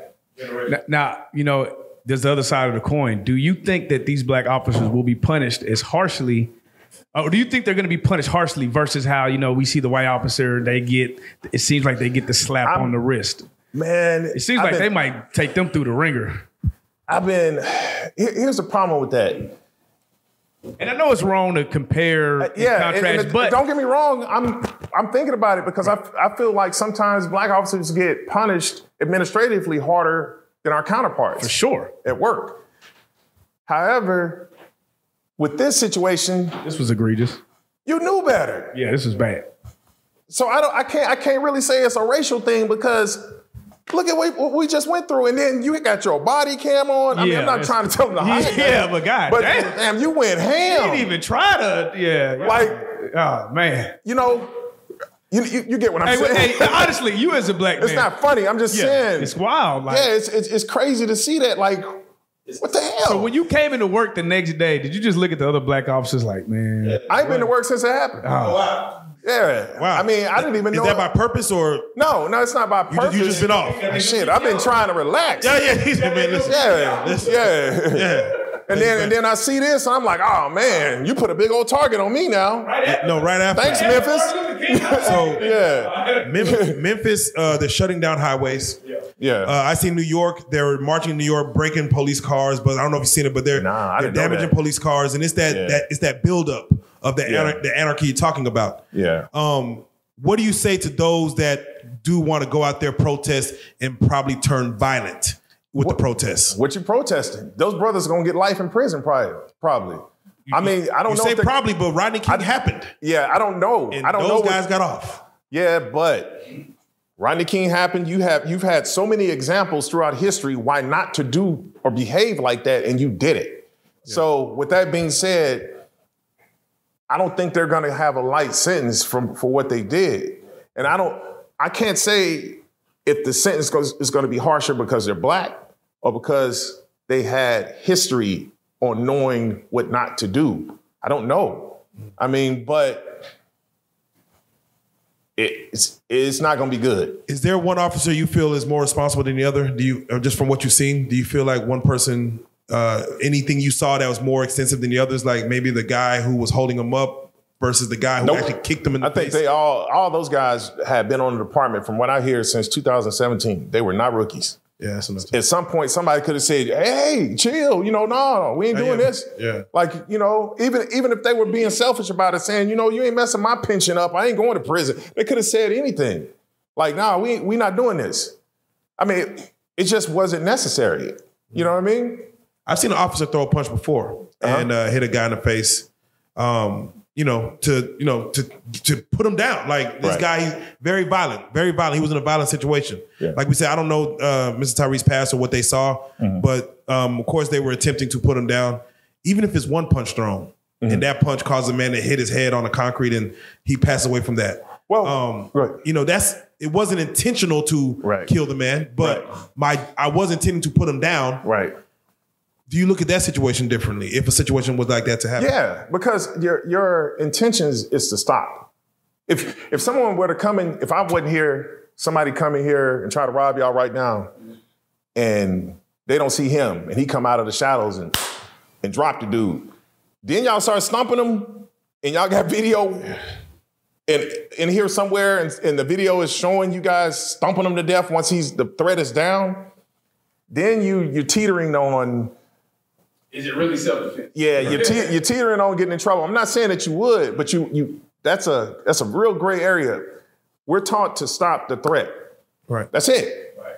Now, now, you know, there's the other side of the coin. Do you think that these black officers will be punished as harshly? Or do you think they're going to be punished harshly versus how, you know, we see the white officer, they get, it seems like they get the slap I'm- on the wrist. Man, It seems I've like been, they might take them through the ringer. I've been. here- Here's the problem with that. And I know it's wrong to compare Uh, Yeah, and- contrast, and but don't get me wrong. I'm I'm thinking about it because I, I feel like sometimes black officers get punished administratively harder than our counterparts. for sure, at work. However, with this situation, this was egregious. you knew better. Yeah, this is bad. So I don't I can't I can't really say it's a racial thing because look at what, we just went through. And then you got your body cam on. i mean i'm not trying to tell them to hide. Yeah, that, but God but damn. damn, you went ham. didn't even try to, yeah. yeah. Like- oh, man. you know, you, you, you get what I'm Hey, saying. hey, honestly, you as a black man, it's not funny. I'm just yeah, saying. It's wild. Like, yeah, it's, it's it's crazy to see that. Like, what the hell? So when you came into work the next day, did you just look at the other black officers like, man? I ain't been to work since it happened. Oh, wow! Yeah. Wow. I mean, I didn't even Is know. that by purpose or no, no, it's not by you, purpose. just, you just been off? Shit, I've been trying to relax. Yeah, yeah. He's been listen. Yeah, yeah. Yeah. And then and then I see this, and I'm like, oh man, you put a big old target on me now. Right No, right after. Thanks, Memphis. So Yeah, Memphis, Memphis uh, they're shutting down highways. yeah. Uh, I see New York. They're marching in New York, breaking police cars. But I don't know if you've seen it. But they're Nah, they're damaging police cars, and it's that Yeah. that it's that buildup of the Yeah. anar- the anarchy you're talking about. yeah. Um, what do you say to those that do want to go out there protest and probably turn violent with the protests? What you protesting? Those brothers are gonna get life in prison, probably. Probably. I mean, I don't You know. say probably, but Rodney King happened, Yeah, I don't know. and I don't those know. what- guys got off. Yeah, but Rodney King happened. You have you've had so many examples throughout history why not to do or behave like that, and you did it. So, with that being said, I don't think they're going to have a light sentence from for what they did, and I don't. I can't say if the sentence goes, is going to be harsher because they're black or because they had history on knowing what not to do. I don't know. I mean, but it's it's not going to be good. Is there one officer you feel is more responsible than the other? Do you or just from what you've seen? Do you feel like one person, uh, anything you saw that was more extensive than the others? Like maybe the guy who was holding him up versus the guy who Nope. actually kicked him in the I think face. they all all those guys have been on the department from what I hear since 2017. They were not rookies. Yeah, that's. At some point, somebody could have said, "Hey, chill. You know, no, we ain't doing yeah. this." Yeah. Like you know, even even if they were being selfish about it, saying, "You know, you ain't messing my pension up. I ain't going to prison." They could have said anything. Like, "Nah, we we not doing this." I mean, it, just wasn't necessary. You know what I mean? I've seen an officer throw a punch before and uh, hit a guy in the face. Um, you know, to you know, to to put him down. Like this Right. guy, he's very violent, very violent. He was in a violent situation. Yeah. Like we said, I don't know uh, Mr. Tyre's past or what they saw, Mm-hmm. but um, of course they were attempting to put him down. Even if it's one punch thrown, Mm-hmm. and that punch caused a man to hit his head on the concrete, and he passed away from that. Well, Um, right. you know, that's it wasn't intentional to Right. kill the man, but my I was intending to put him down. Right. Do you look at that situation differently if a situation was like that to happen? Yeah, because your your intentions is to stop. If if someone were to come in, if I wasn't here, somebody come in here and try to rob y'all right now, and they don't see him, and he come out of the shadows and and drop the dude, then y'all start stomping him, and y'all got video, and in here somewhere, and, and the video is showing you guys stomping him to death once he's the threat is down. Then you you're teetering on Is it really self defense? yeah, you're, te- you're teetering on getting in trouble. I'm not saying that you would, but you you that's a that's a real gray area. We're taught to stop the threat. Right. That's it. Right.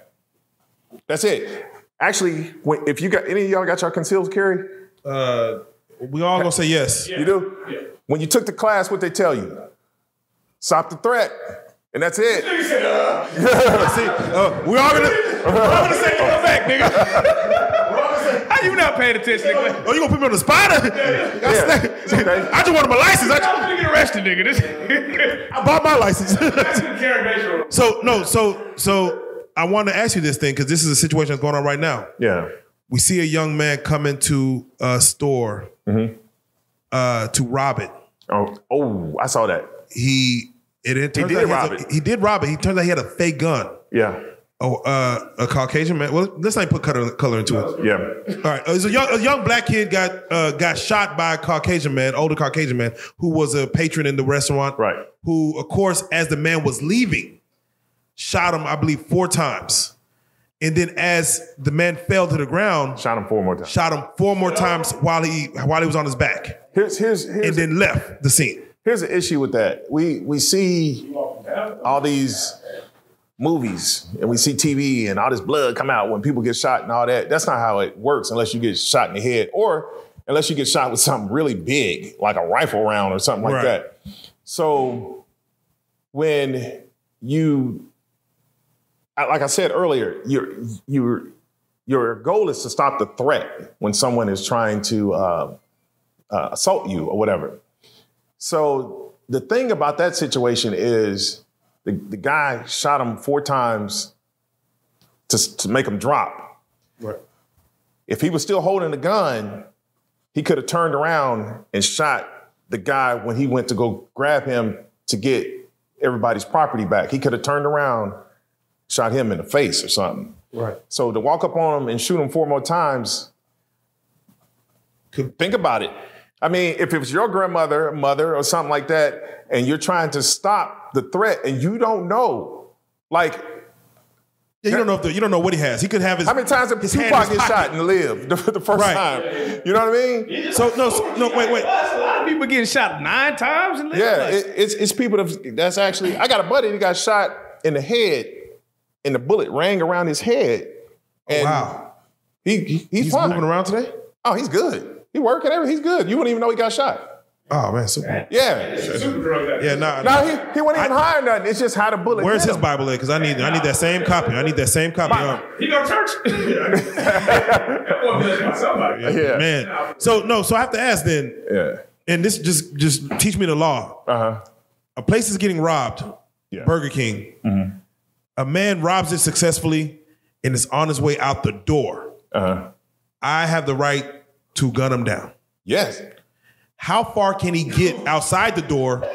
That's it. Actually, when, if you got any of y'all got your concealed carry, Uh, we all gonna say yes. you do. Yeah. When you took the class, what they tell you? Stop the threat, and that's it. See, uh, we all gonna. I'm gonna say come back, nigga. How you not paying attention, nigga? Oh, you gonna put me on the spot? Yeah. Okay. I just wanted my license. I, I'm gonna get arrested, nigga. This I bought my license. so no, so so I want to ask you this thing because this is a situation that's going on right now. Yeah. We see a young man come into a store Mm-hmm. uh, to rob it. Oh, oh, I saw that. He it, it turns did out he, rob a- it. he did rob it. He turns out he had a fake gun. Yeah. Oh, uh, a Caucasian man. Well, let's not put color, color into it. Yeah. All right, uh, so a young, a young black kid got uh, got shot by a Caucasian man, older Caucasian man, who was a patron in the restaurant. Right. Who, of course, as the man was leaving, shot him, I believe, four times, and then as the man fell to the ground, Shot him four more times. shot him four more times while he while he was on his back, Here's here's and here's then left the scene. here's the issue with that. We we see all these movies and we see TV and all this blood come out when people get shot and all that. That's not how it works unless you get shot in the head or unless you get shot with something really big, like a rifle round or something like Right. that. So when you like I said earlier, your your your goal is to stop the threat when someone is trying to uh, uh, assault you or whatever. So the thing about that situation is the, the guy shot him four times to, to make him drop. Right. If he was still holding the gun, he could have turned around and shot the guy when he went to go grab him to get everybody's property back. He could have turned around, shot him in the face or something. Right. So to walk up on him and shoot him four more times, think about it. I mean, if it was your grandmother, mother, or something like that, and you're trying to stop the threat and you don't know, like, Yeah, you don't know if the, you don't know what he has. He could have his. how many times did his Tupac his get pocket. shot and live the, the first Right. time? You know what I mean? So no, so, no, wait, wait. A lot of people getting shot nine times and live. Yeah, it, it's it's people that, that's actually. I got a buddy that got shot in the head, and the bullet rang around his head. Oh, and Wow. he, he he's, He's fine. moving around today. Oh, he's good. He working. He's good. You wouldn't even know he got shot. Oh man, super. Yeah. Yeah, nah. No, he, he wasn't even high or nothing. It's just how the bullet. Where's his him. Bible at? Because I need I need that same copy. I need that same copy. Um, He go to church? that boy be like somebody. Yeah. man. So no, so I have to ask then, Yeah. and this just just teach me the law. Uh huh. A place is getting robbed. Yeah. Burger King. A man robs it successfully and is on his way out the door. Uh huh. I have the right to gun him down. Yes. How far can he get outside the door?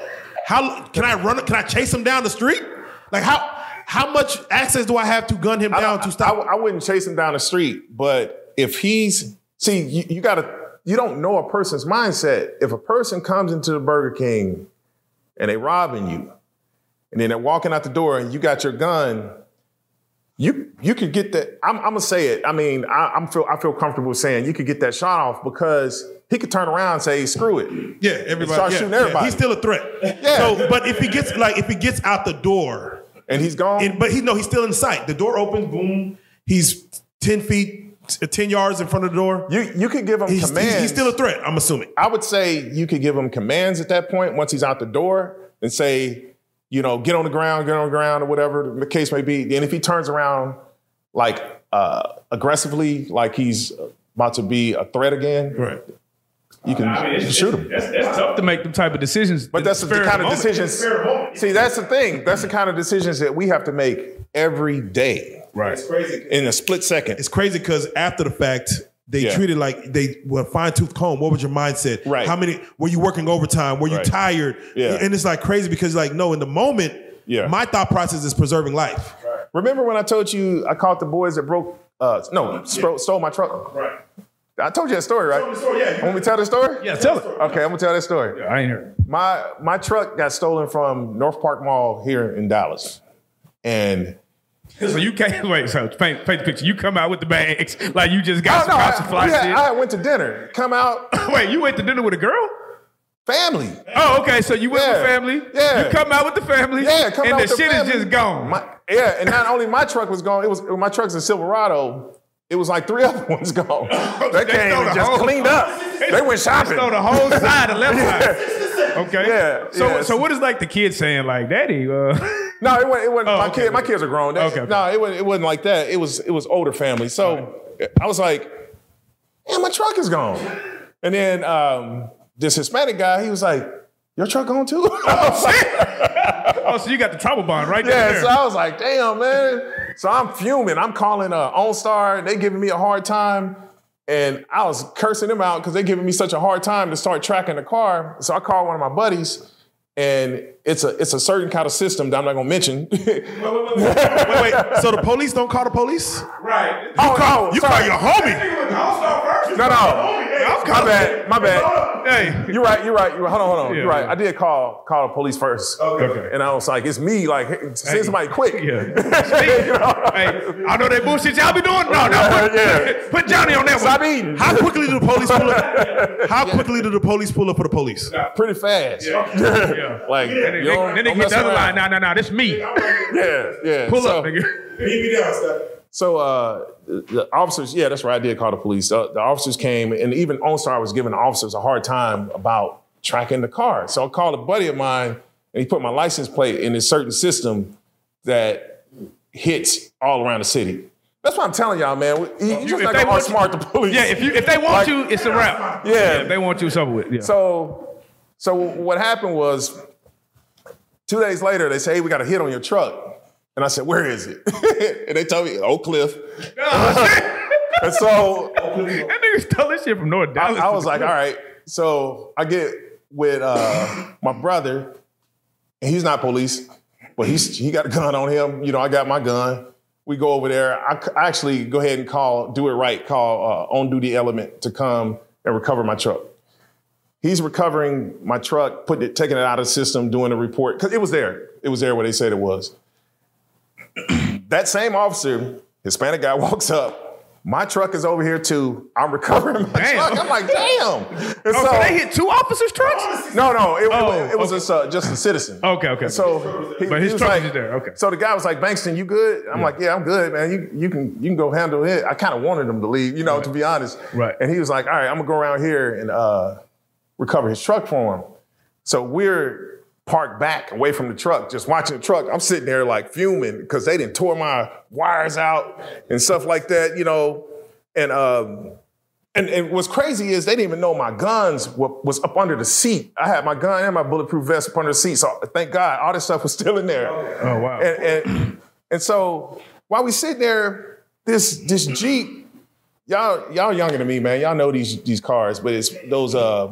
How can I run? Can I chase him down the street? Like how how much access do I have to gun him down don't- to stop? I, I wouldn't chase him down the street, but if he's see, you, you gotta you don't know a person's mindset. If a person comes into the Burger King and they robbing you, and then they're walking out the door and you got your gun, you you could get that. I'm, I'm gonna say it. I mean, I, I'm feel I feel comfortable saying you could get that shot off because he could turn around and say, "Screw it." yeah, everybody. start yeah, shooting yeah, everybody. he's still a threat. Yeah. So, but if he gets like if he gets out the door, And he's gone. and, but he no, he's still in sight. The door opens, boom. He's ten feet, ten yards in front of the door. you you could give him He's, commands. he's, he's still a threat. I'm assuming. I would say you could give him commands at that point once he's out the door and say, you know, get on the ground, get on the ground, or whatever the case may be. And if he turns around like uh, aggressively, like he's about to be a threat again, Right. You can I mean, it's, shoot them. That's, that's tough to make them type of decisions. But that's the Fair kind of moment. decisions. See, that's the thing. That's the kind of decisions that we have to make every day Right. It's crazy. in a split second. It's crazy because after the fact, they Yeah. treated like they were fine tooth comb. What was your mindset? Right. How many were you working overtime? Were you Right. tired? Yeah. And it's like crazy because like no, in the moment, Yeah. my thought process is preserving life. Right. Remember when I told you I caught the boys that broke, uh, no, stole, stole my truck? Right. I told you that story, right? yeah. Want me to tell the story? Yeah, tell it. Okay, I'm gonna tell that story. Yeah, I ain't heard. My my truck got stolen from North Park Mall here in Dallas, and So you can't wait. So paint, paint the picture. You come out with the bags like you just oh got no, some I, house supply we had- shit. I went to dinner. Come out, wait, you went to dinner with a girl? family. Oh, okay. So you went Yeah. with family. Yeah. You come out with the family. Yeah, come and out the with the shit family. is just gone. My, yeah, and not only my truck was gone, it was my truck's a Silverado. It was like three other ones gone. They, They came and the just whole- cleaned up. They went shopping. They Stole the whole side, the left side. Okay. Yeah, So yeah. so what is like the kids saying like, Daddy? Uh, No, it wasn't. It wasn't Oh, my okay, kid. My kids are grown. They- Okay. No, it wasn't. It wasn't like that. It was. It was older family. So I was like, "Man, my truck is gone." And then um, this Hispanic guy, he was like, "Your truck gone too?" Like, oh, so you got the trouble bond right yeah. there. So I was like, "Damn, man." So I'm fuming. I'm calling uh, OnStar. They giving me a hard time. And I was cursing them out because they giving me such a hard time to start tracking the car. So I called one of my buddies, and it's a it's a certain kind of system that I'm not gonna mention. Wait, wait. wait. So the police don't call the police? right. Oh, no, You sorry. call your homie. No, no. My bad. My bad. Hey. You're right. You're right. You're right. Hold on. Hold on. Yeah, you're right. yeah. I did call call the police first. Okay. And I was like, it's me. Like, hey, send somebody quick. Yeah. You know? Hey, I know that bullshit y'all be doing. No, no. Put, Yeah. put, put Johnny on that Stop one. eating. How quickly do the police pull up? How quickly do the police pull up for the police? Pretty fast. Yeah. Like, Then they, don't- then they get the other around. line. Nah, nah, nah. This me. Yeah, yeah. Pull so, up, nigga. So uh, the officers, yeah, that's right. I did call the police. The, the officers came, and even OnStar was giving the officers a hard time about tracking the car. So I called a buddy of mine, and he put my license plate in a certain system that hits all around the city. That's what I'm telling y'all, man. You, you just if not they want outsmart the police. Yeah, if you if they want Like- you, it's a wrap. Yeah. if they want you, it's over with. Yeah. So, so what happened was, two days later, they say, "Hey, we got a hit on your truck," and I said, "Where is it?" and they told me Oak Cliff. and so that nigga stole this shit from North I, Dallas. I was like, "All right." So I get with uh, my brother, and he's not police, but he's he got a gun on him. You know, I got my gun. We go over there. I actually go ahead and call, do it right, call uh, on duty element to come and recover my truck. He's recovering my truck, putting it, taking it out of the system, doing a report because it was there. It was there where they said it was. that same officer, Hispanic guy, walks up. My truck is over here too. I'm recovering my Damn. truck. I'm like, damn. And oh, so, they hit two officers' trucks. no, no, it, Oh, it, it was just, uh, just a citizen. Okay, okay. So, he, But his truck like, is there, okay. So the guy was like, "Bankston, you good?" I'm like, "Yeah, I'm good, man. You you can you can go handle it." I kind of wanted him to leave, you know, to be honest. Right. And he was like, "All right, I'm gonna go around here and uh, recover his truck for him." So we're parked back away from the truck, just watching the truck. I'm sitting there like fuming because they didn't tore my wires out and stuff like that, you know. And um, and, and what's crazy is they didn't even know my guns wa- was up under the seat. I had my gun and my bulletproof vest up under the seat. So thank God, all this stuff was still in there. Oh wow. And, and, and so while we sit there, this this Jeep, y'all y'all younger than me, man. Y'all know these these cars, but it's those uh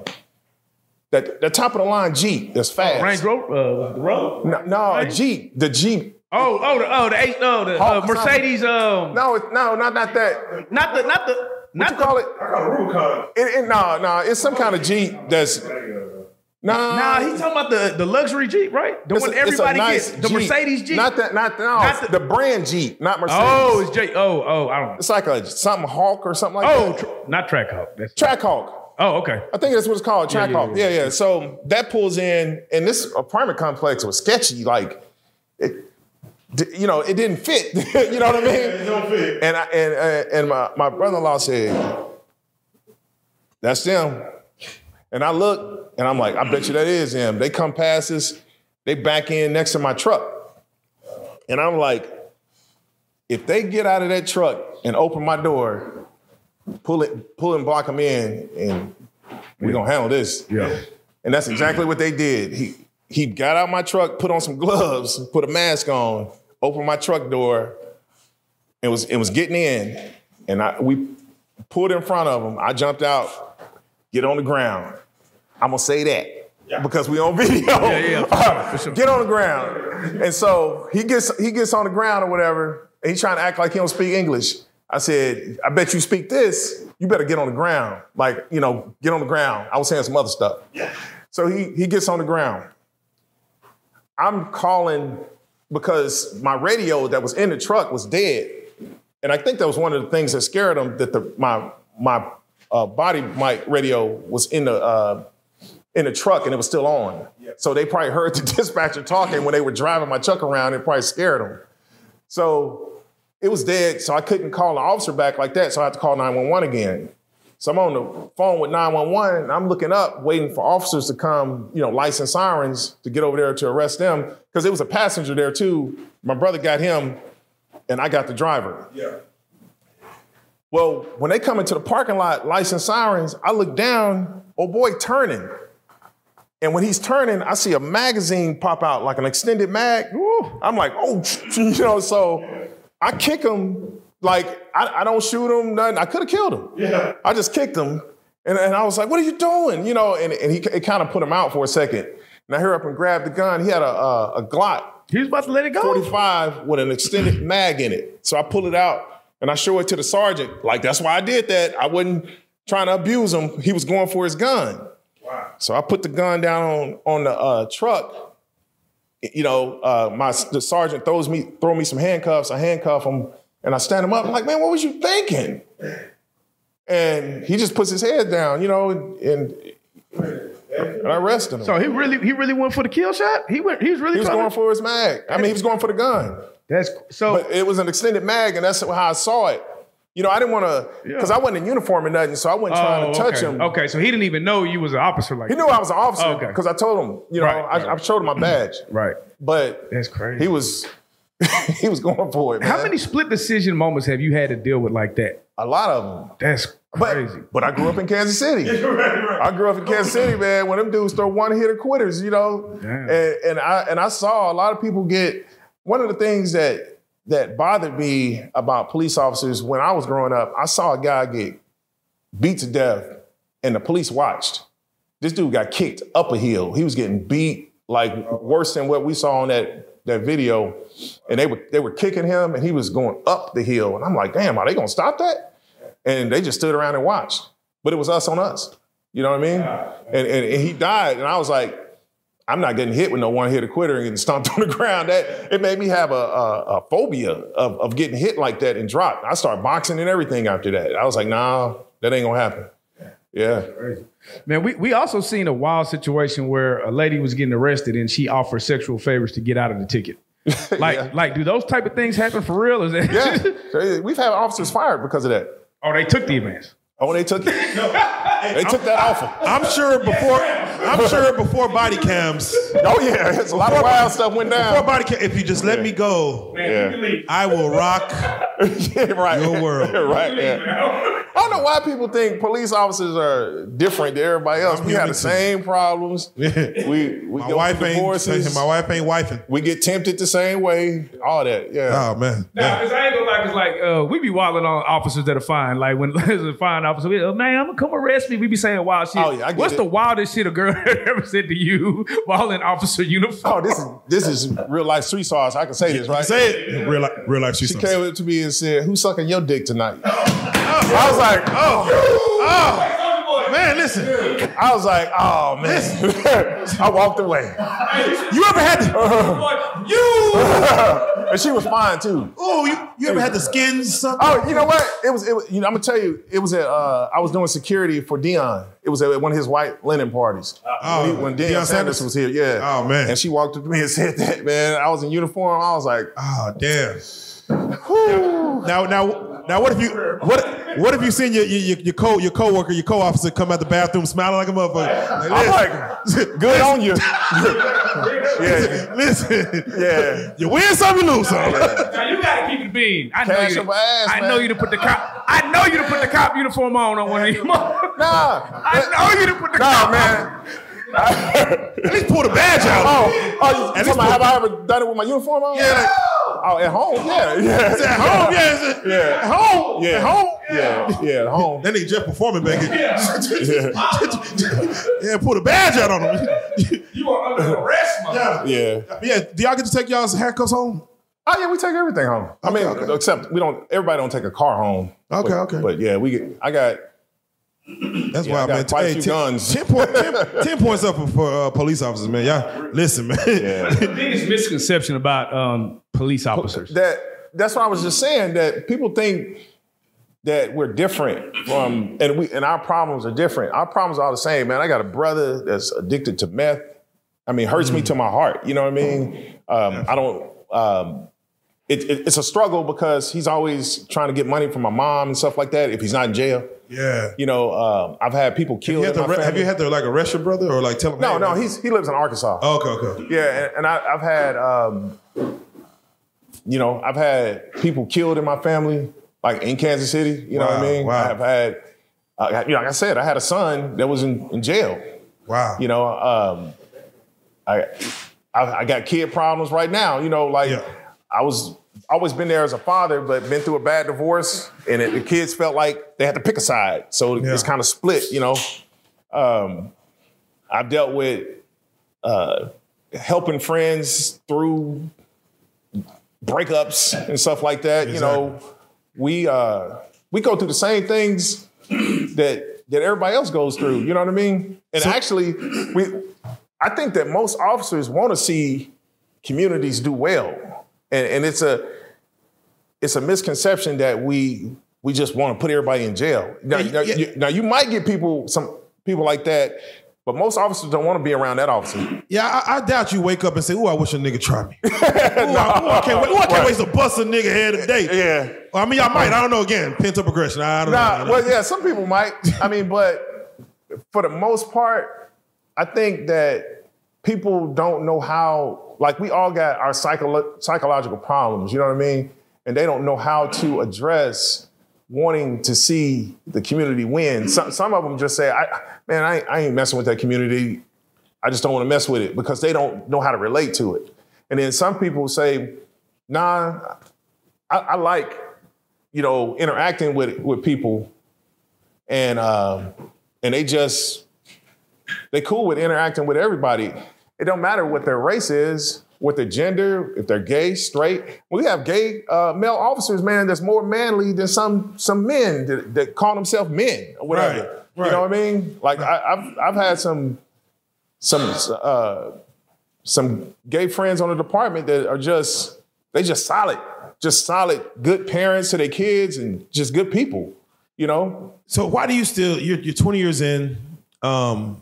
that the top of the line Jeep that's fast. Range Rover, uh, the road. No, no, a Jeep, the Jeep. Oh, oh, the, oh, the eight, oh, the uh, Hawk- Mercedes. Um, No, it, no, not not that. not the, not the, What not you the. call it? It, it, no, no, it's some kind of Jeep that's. Nah, Nah, he's talking about the, the luxury Jeep, right? The it's one a- everybody nice gets. The Jeep. Mercedes Jeep. Not that, not, no, Not the- the, brand Jeep, not Mercedes. oh, it's J. Oh, oh, I don't. Know. It's like a something Hawk or something like Oh, that. tr- not Trackhawk. That's Trackhawk. Oh, okay. I think that's what it's called, Yeah, Trackhawk. yeah, Yeah, yeah, So that pulls in, and this apartment complex was sketchy. Like, it, you know, it didn't fit. you know what I mean? it don't fit. And I, and uh, and my my brother-in-law said, "That's them." And I look, and I'm like, "I bet you that is them." They come past us, they back in next to my truck, and I'm like, if they get out of that truck and open my door, pull it, pull and block him in, and we're gonna handle this. Yeah. And that's exactly what they did. He he got out my truck, put on some gloves, put a mask on, opened my truck door, and was it was getting in, and I we pulled in front of him. I jumped out, get on the ground. I'm gonna say that because we on video. Yeah, yeah, sure, sure. Get on the ground. And so he gets he gets on the ground or whatever, and he's trying to act like he don't speak English. I said, I bet you speak this. You better get on the ground. Like, you know, get on the ground. I was saying some other stuff. So he he gets on the ground. I'm calling because my radio that was in the truck was dead. And I think that was one of the things that scared him that the my my uh, body mic radio was in the uh, in the truck and it was still on. So they probably heard the dispatcher talking when they were driving my truck around. It probably scared them. So it was dead. So I couldn't call an officer back like that. So I had to call 911 again. So I'm on the phone with 911 and I'm looking up, waiting for officers to come, you know, license sirens to get over there to arrest them. Because there was a passenger there too. My brother got him and I got the driver. Yeah. Well, when they come into the parking lot, license sirens, I look down, oh boy, turning. And when he's turning, I see a magazine pop out, like an extended mag. Woo. I'm like, oh, you know, so I kick him, like, I, I don't shoot him, nothing. I could have killed him. Yeah. I just kicked him. And, and I was like, what are you doing? You know, and, and he it kind of put him out for a second. And I hurried up and grabbed the gun. He had a, a, a Glock He was about to let it go. 45 with an extended mag in it. So I pull it out and I show it to the sergeant. Like, that's why I did that. I wasn't trying to abuse him. He was going for his gun. Wow. So I put the gun down on, on the uh, truck. You know, uh, my the sergeant throws me throw me some handcuffs. I handcuff him and I stand him up. I'm like, man, what was you thinking? And he just puts his head down, you know, and, and I arrested him. So he really he really went for the kill shot. He went. He was really he was going to- for his mag. I mean, he was going for the gun. That's so. But it was an extended mag, and that's how I saw it. You know, I didn't want to, because I wasn't in uniform or nothing, so I wasn't trying to oh, touch Oh, okay. him. Okay, so he didn't even know you was an officer like He knew I was an officer Okay. because I told him, you know, Right, I, right. I showed him my badge. Right. But That's crazy. he was he was going for it. How many split decision moments have you had to deal with like that? A lot of them. That's crazy. but I grew up in Kansas City. I grew up in Kansas City, man. When them dudes throw one hitter quitters, you know, Damn. and, and I and I saw a lot of people get. One of the things that that bothered me about police officers when I was growing up, I saw a guy get beat to death, and the police watched. This dude got kicked up a hill. He was getting beat like worse than what we saw on that that video, and they were they were kicking him, and he was going up the hill, and I'm like, damn, are they gonna stop that? and they just stood around and watched. But it was us on us. You know what I mean? And, and, and he died, and I was like, I'm not getting hit with no one hitter quitter and getting stomped on the ground. That it made me have a, a, a phobia of, of getting hit like that and dropped. I started boxing and everything after that. I was like, nah, that ain't gonna happen. Yeah. Man, we, we also seen a wild situation where a lady was getting arrested and she offered sexual favors to get out of the ticket. Like, Yeah. like, do those type of things happen for real? Is that Yeah. We've had officers fired because of that. oh, they took the advance. Oh, they took it. they took that offer. I'm sure before I'm sure before body cams, Oh yeah, it's a lot of wild stuff went down. before body cam, if you just let me go, Yeah. I will rock. yeah, right. Your world. right. Yeah. I don't know why people think police officers are different than everybody else. I'm we have human the too. same problems. We we My go wife through ain't my wife ain't wifing. We get tempted the same way. All that. Yeah. Oh man. Nah, cause I ain't gonna lie, cause like uh, we be wilding on officers that are fine. Like when there's a fine officer, we, oh, man, I'm gonna come arrest me. We be saying wild shit. Oh, yeah, I get What's it. the wildest shit a girl ever said to you while in officer uniform? Oh, this is this is real life street sauce. I can say this, right? Say it. Real life, real life street She sauce. came up to me and said, "Who's sucking your dick tonight?" I was like, "Oh, Oh man, listen. I was like, oh man." I walked away, You ever had the, uh-huh. you? And she was fine too. Oh, you, you ever had the skin suck? Oh, you know what? It was. It was. You know, I'm gonna tell you. It was at. Uh, I was doing security for Deion. It was at one of his white linen parties when, he, when Deion, Deion Sanders Sanders? was here. Yeah. Oh, man. And she walked up to me and said that. Man, I was in uniform. I was like, Oh damn. Now, now, now, what if you what what if you seen your your your co your coworker your co-officer come out the bathroom smiling like a motherfucker? I'm like, good on you. yeah. listen, Yeah. you win some, you lose some. Now you gotta keep it being. I know Cash you. up my ass, I man. know you to put the cop. I know you to put the cop uniform on on one of these. Nah. I know you to put the Nah, cop man. At least pull the badge out. Oh, oh, you At talking least about, have I ever done it with my uniform on? Yeah, like- Oh, at home? Yeah, yeah. It's at home, yeah. At, Yeah. at home, Yeah. at home. Yeah, yeah, at home. That nigga just performing back here. Yeah. yeah, pull the badge out on him. You are under arrest, man. Yeah. yeah, Yeah, do y'all get to take y'all's handcuffs home? Oh yeah, we take everything home. I mean, okay. except we don't. Everybody don't take a car home. Okay, but, okay. But yeah, we get. I got. That's Yeah, why, I got man. quite a Hey, few 10, guns. 10, point, 10, 10 points up for, for uh, police officers, man. Y'all, listen, man. Yeah. The biggest misconception about um, police officers. that that's what I was just saying. That people think that we're different from, and we and our problems are different. Our problems are all the same, man. I got a brother that's addicted to meth. I mean, hurts me to my heart. You know what I mean? Um, I don't. Um, it, it, it's a struggle because he's always trying to get money from my mom and stuff like that. If he's not in jail, yeah. you know, um, I've had people Have killed. you, had in to, my re- have you had to like arrest your brother or like tell him? No, hey, no, man- he's he lives in Arkansas. Oh, okay, okay. Yeah, and, and I, I've had, um, you know, I've had people killed in my family, like in Kansas City. You know what I mean? wow. I've had, uh, you know, like I said, I had a son that was in, in jail. Wow. You know, um, I, I I got kid problems right now. You know, like Yeah. I was always been there as a father, but been through a bad divorce, and it, the kids felt like they had to pick a side, so Yeah. it's kind of split. You know, um, I've dealt with uh, helping friends through breakups and stuff like that. You know, we uh, we go through the same things that that everybody else goes through. You know what I mean? And actually, we I think that most officers want to see communities do well, and and it's a it's a misconception that we we just want to put everybody in jail. Now, Yeah, now, yeah. you, now you might get people some people like that. But most officers don't want to be around that officer. Yeah, I, I doubt you wake up and say, "Ooh, I wish a nigga tried me." ooh, I, ooh, I can't wait. Ooh, I can't Right. wait to bust a nigga head today. Yeah. I mean, I might. I don't know. Again, pent up aggression. I don't know. I Nah, know. well, yeah, some people might. I mean, but for the most part, I think that people don't know how. Like, we all got our psycholo- psychological problems. You know what I mean? And they don't know how to address wanting to see the community win. Some, some of them just say, "I, man, I, I ain't messing with that community. I just don't want to mess with it because they don't know how to relate to it." And then some people say, "Nah, I, I like." you know, interacting with with people, and um, and they just they cool with interacting with everybody. It don't matter what their race is, what their gender, if they're gay, straight. We have gay uh, male officers, man, that's more manly than some some men that, that call themselves men or whatever. Right, You know what I mean? Like I, I've I've had some some uh, some gay friends on the department that are just they just solid, just solid, good parents to their kids and just good people. You know, So why do you still? You're, you're 20 years in, um,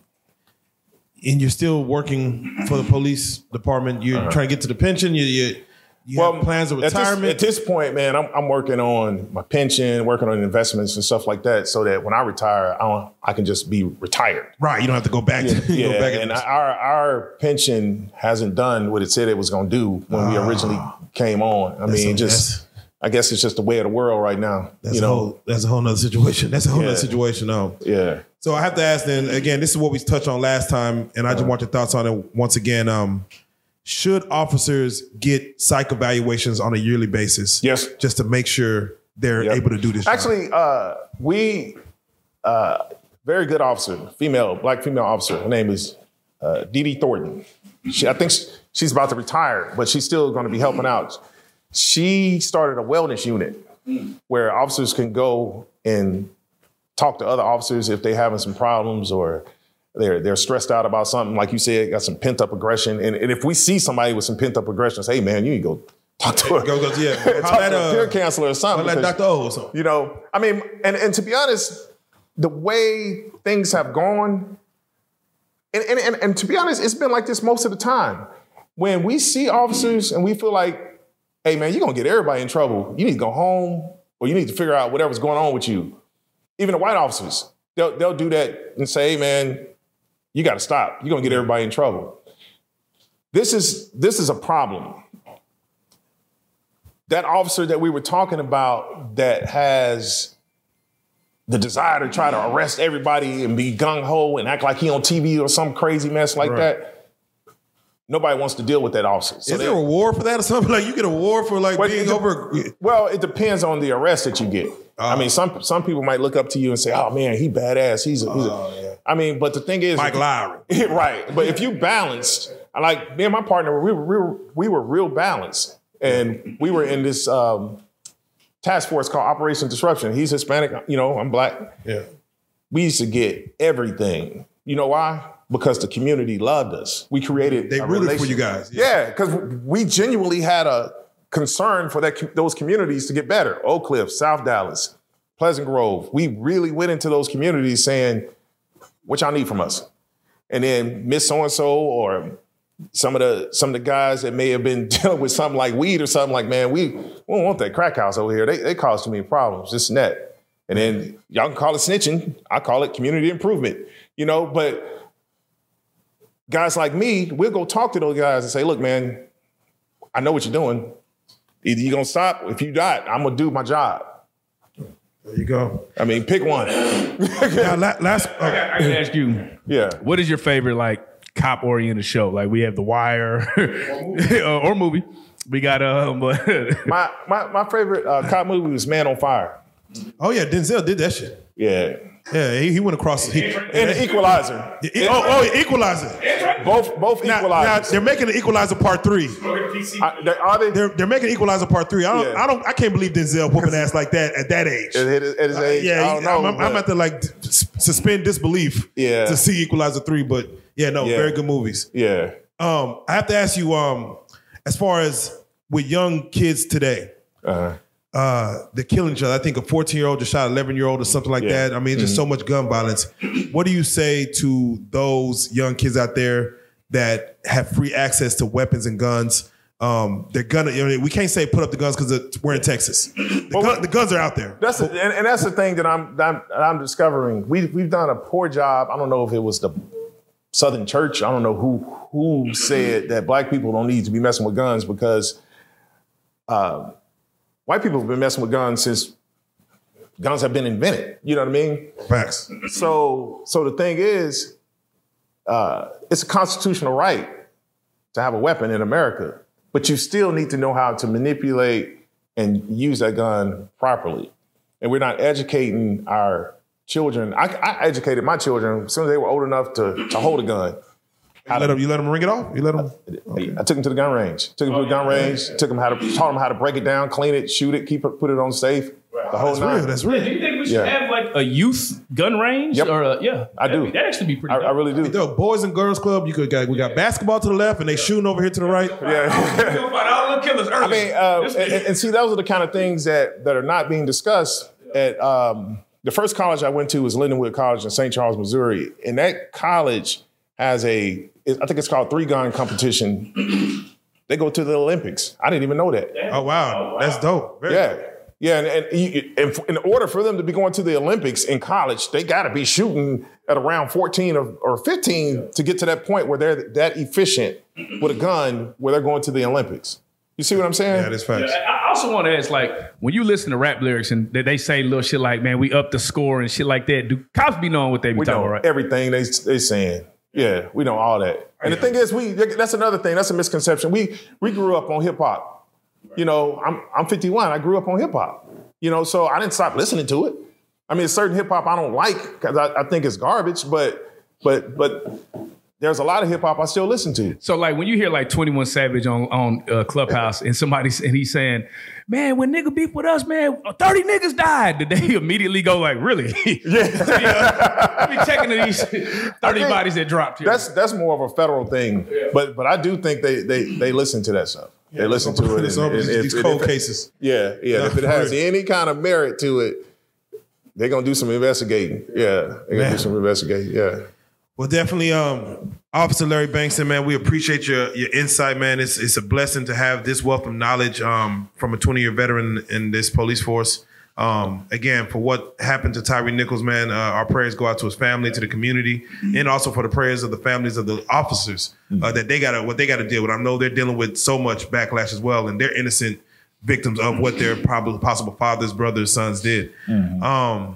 and you're still working for the police department. You're trying to get to the pension. You you, you have plans of Uh-huh. at this- retirement. At this, point, man, I'm, I'm working on my pension, working on investments and stuff like that, so that when I retire, I don't, I can just be retired. right. You don't have to go back. To, Yeah, go back and our our pension hasn't done what it said it was going to do when we originally came on. I mean, a- just I guess it's just the way of the world right now. that's you a know, whole. That's a whole nother situation. That's a whole Yeah. nother situation. Um, yeah. So I have to ask then again, this is what we touched on last time, and I just want your thoughts on it once again. Um, should officers get psych evaluations on a yearly basis? Yes. Just to make sure they're Yep. able to do this. job? Actually, uh, we uh, very good officer, female, black female officer. Her name is uh, Dee Dee Thornton. She, I think sh- she's about to retire, but she's still going to be helping out. She started a wellness unit where officers can go and talk to other officers if they're having some problems or they're they're stressed out about something. Like you said, got some pent up aggression. And, and if we see somebody with some pent up aggression, say, hey man, you need to go talk to her. Go, go, yeah. talk to a uh, peer counselor or something. Like Dr. O or something. you know, I mean, and, and to be honest, the way things have gone, and, and, and, and to be honest, it's been like this most of the time. When we see officers and we feel like, hey man, you're gonna get everybody in trouble. You need to go home or you need to figure out whatever's going on with you. Even the white officers, they'll, they'll do that and say, hey man, you gotta stop. You're gonna get everybody in trouble. This is this is a problem that officer that we were talking about that has the desire to try to arrest everybody and be gung ho and act like he on TV or some crazy mess like Right. that. Nobody wants to deal with that officer. So Is they- there a award for that or something? Like you get a award for like Well, being de- over. Well, it depends on the arrest that you get. I mean, some some people might look up to you and say, "Oh man, he badass." He's, a, he's a, I mean, but the thing is, Mike Lowrey. right? But if you balanced, like me and my partner, we were real, we were real balanced, and we were in this um, task force called Operation Disruption. He's Hispanic, you know, I'm black. Yeah. We used to get everything. You know why? Because the community loved us. We created. They rooted for you guys. Yeah, because we genuinely had a concern for that those communities to get better. Oak Cliff, South Dallas, Pleasant Grove. We really went into those communities saying, "What y'all need from us?" And then Miss So and So or some of the some of the guys that may have been dealing with something like weed or something like, man, we, we don't want that crack house over here. They they cause too many problems. This and that. And then y'all can call it snitching. I call it community improvement. You know, but guys like me, we'll go talk to those guys and say, look, man, I know what you're doing. Either you're gonna stop, if you not, I'm gonna do my job. There you go. I mean, pick one. Now, la- last. oh, I can ask you, Yeah. what is your favorite like cop oriented show? Like we have The Wire or, or movie. We got um, but My my my favorite uh, cop movie was Man on Fire. oh yeah, Denzel did that shit. Yeah. Yeah, he, he went across. He, And the Equalizer. oh, oh, Equalizer. Both both Now, now they're making an Equalizer Part Three. I- they- are they? They're they're making Equalizer Part Three. I don't Yeah. I don't I can't believe Denzel whooping ass like that at that age. At his, at his age, yeah, I don't know. I'm, I'm but- at to like suspend disbelief. Yeah. to see Equalizer Three, but yeah, no, Yeah. very good movies. yeah. Um, I have to ask you, um, as far as with young kids today, Uh-huh. Uh, they're killing each other. I think a 14 year old just shot an 11 year old or something like Yeah. Mm-hmm. that. I mean, just so much gun violence. What do you say to those young kids out there that have free access to weapons and guns? Um, they're gonna. You know, we can't say put up the guns because we're in Texas. The, Well, gun- the guns are out there. That's the, and, and that's the thing that I'm that I'm, that I'm discovering. We we've done a poor job. I don't know if it was the Southern Church. I don't know who who said that black people don't need to be messing with guns because uh, white people have been messing with guns since guns have been invented. You know what I mean? Facts. So so the thing is, uh, it's a constitutional right to have a weapon in America, but you still need to know how to manipulate and use that gun properly. And we're not educating our children. I, I educated my children as soon as they were old enough to, to hold a gun. You let them. You let them ring it off. You let them. I took them to the gun range. Took them to the gun range. Took them how to taught them how to break it down, clean it, shoot it, keep it, put it on safe. The whole That's nine. real. That's real. do you think we should Yeah. have like a youth gun range? Yep. Or a, yeah, I do. That actually be pretty. I, I really do. The Boys and Girls Club. You could got we got basketball to the left and they shooting over here to the right. Yeah. We'll find all the killers early. I mean, uh, and, and see, those are the kind of things that that are not being discussed at um, the first college I went to was Lindenwood College in St. Charles, Missouri, and that college has a I think it's called three gun competition. they go to the Olympics. I didn't even know that. Oh, oh wow, that's dope. Very Yeah. Yeah, and, and, you, and f- in order for them to be going to the Olympics in college, they got to be shooting at around 14 or, or 15 to get to that point where they're that efficient with a gun where they're going to the Olympics. You see what I'm saying? Yeah, that's facts. I also want to ask, like, when you listen to rap lyrics and they, they say little shit like, "Man, we up the score" and shit like that, do cops be knowing what they be we talking about, right? everything they they saying. Yeah, we know all that. And the thing is, we that's another thing. That's a misconception. We we grew up on hip hop. You know, I'm I'm 51. I grew up on hip hop. You know, so I didn't stop listening to it. I mean, certain hip hop I don't like because I, I think it's garbage. But but but there's a lot of hip hop I still listen to. So, like, when you hear like Twenty One Savage on on uh, Clubhouse and somebody and he's saying, "Man, when nigga beef with us, man, thirty niggas died," did they immediately go like, "Really?" Yeah. Let me checking these thirty bodies that dropped here. That's that's more of a federal thing. But but I do think they they they listen to that stuff. they listen to it. It's and- and these cold if- cases. Yeah, yeah. No, if it has real. any kind of merit to it, they're gonna do some investigating. Yeah, they're gonna Man. do some investigating. Yeah. Well, definitely, um, Officer Larry Bankston, man, we appreciate your your insight, man. It's it's a blessing to have this wealth of knowledge um, from a 20 year veteran in this police force. Um, again, for what happened to Tyre Nichols, man, uh, our prayers go out to his family, to the community, and also for the prayers of the families of the officers uh, that they got to what they got to deal with. I know they're dealing with so much backlash as well, and they're innocent victims of what their probably possible fathers, brothers, sons did. Um,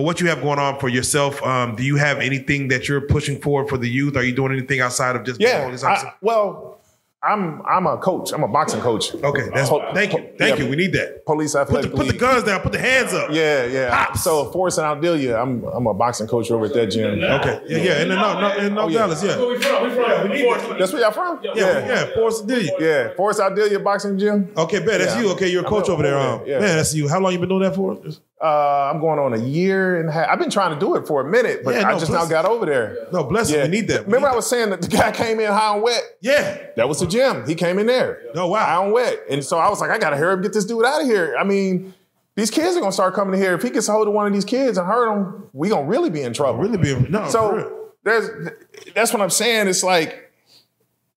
for for what you have going on for yourself, um, do you have anything that you're pushing forward for the youth? Are you doing anything outside of just being a Yeah. police officer? I, well, I'm I'm a coach. I'm a boxing coach. okay, that's Po- thank you, thank yeah, you. We need that. Police Put the, put the guns down. Put the hands up. Yeah, yeah. Pops. So Forest and Audelia, I'm I'm a boxing coach over at that gym. Okay. Yeah, yeah. And then no, no, in no Oh, yeah. Dallas. Yeah. we from? We from? That's where y'all from? Yeah, yeah. Forrest did you? Yeah, Forest Audelia Boxing Gym. Okay, bet that's Yeah. you. Okay, you're a I'm coach over there. Um, there, yeah. Man, that's you. How long you been doing that for? Uh, I'm going on a year and a half. I've been trying to do it for a minute, but Yeah, I just bless- now got over there. No, bless you. We need that. We Remember, need I was saying that the guy came in high and wet. Yeah. That was the gym. He came in there. No, wow. High and wet. And so I was like, I gotta hurry up, get this dude out of here. I mean, these kids are gonna start coming in here. If he gets a hold of one of these kids and hurt them, we gonna really be in trouble. Really be no. for real. So there's that's what I'm saying. It's like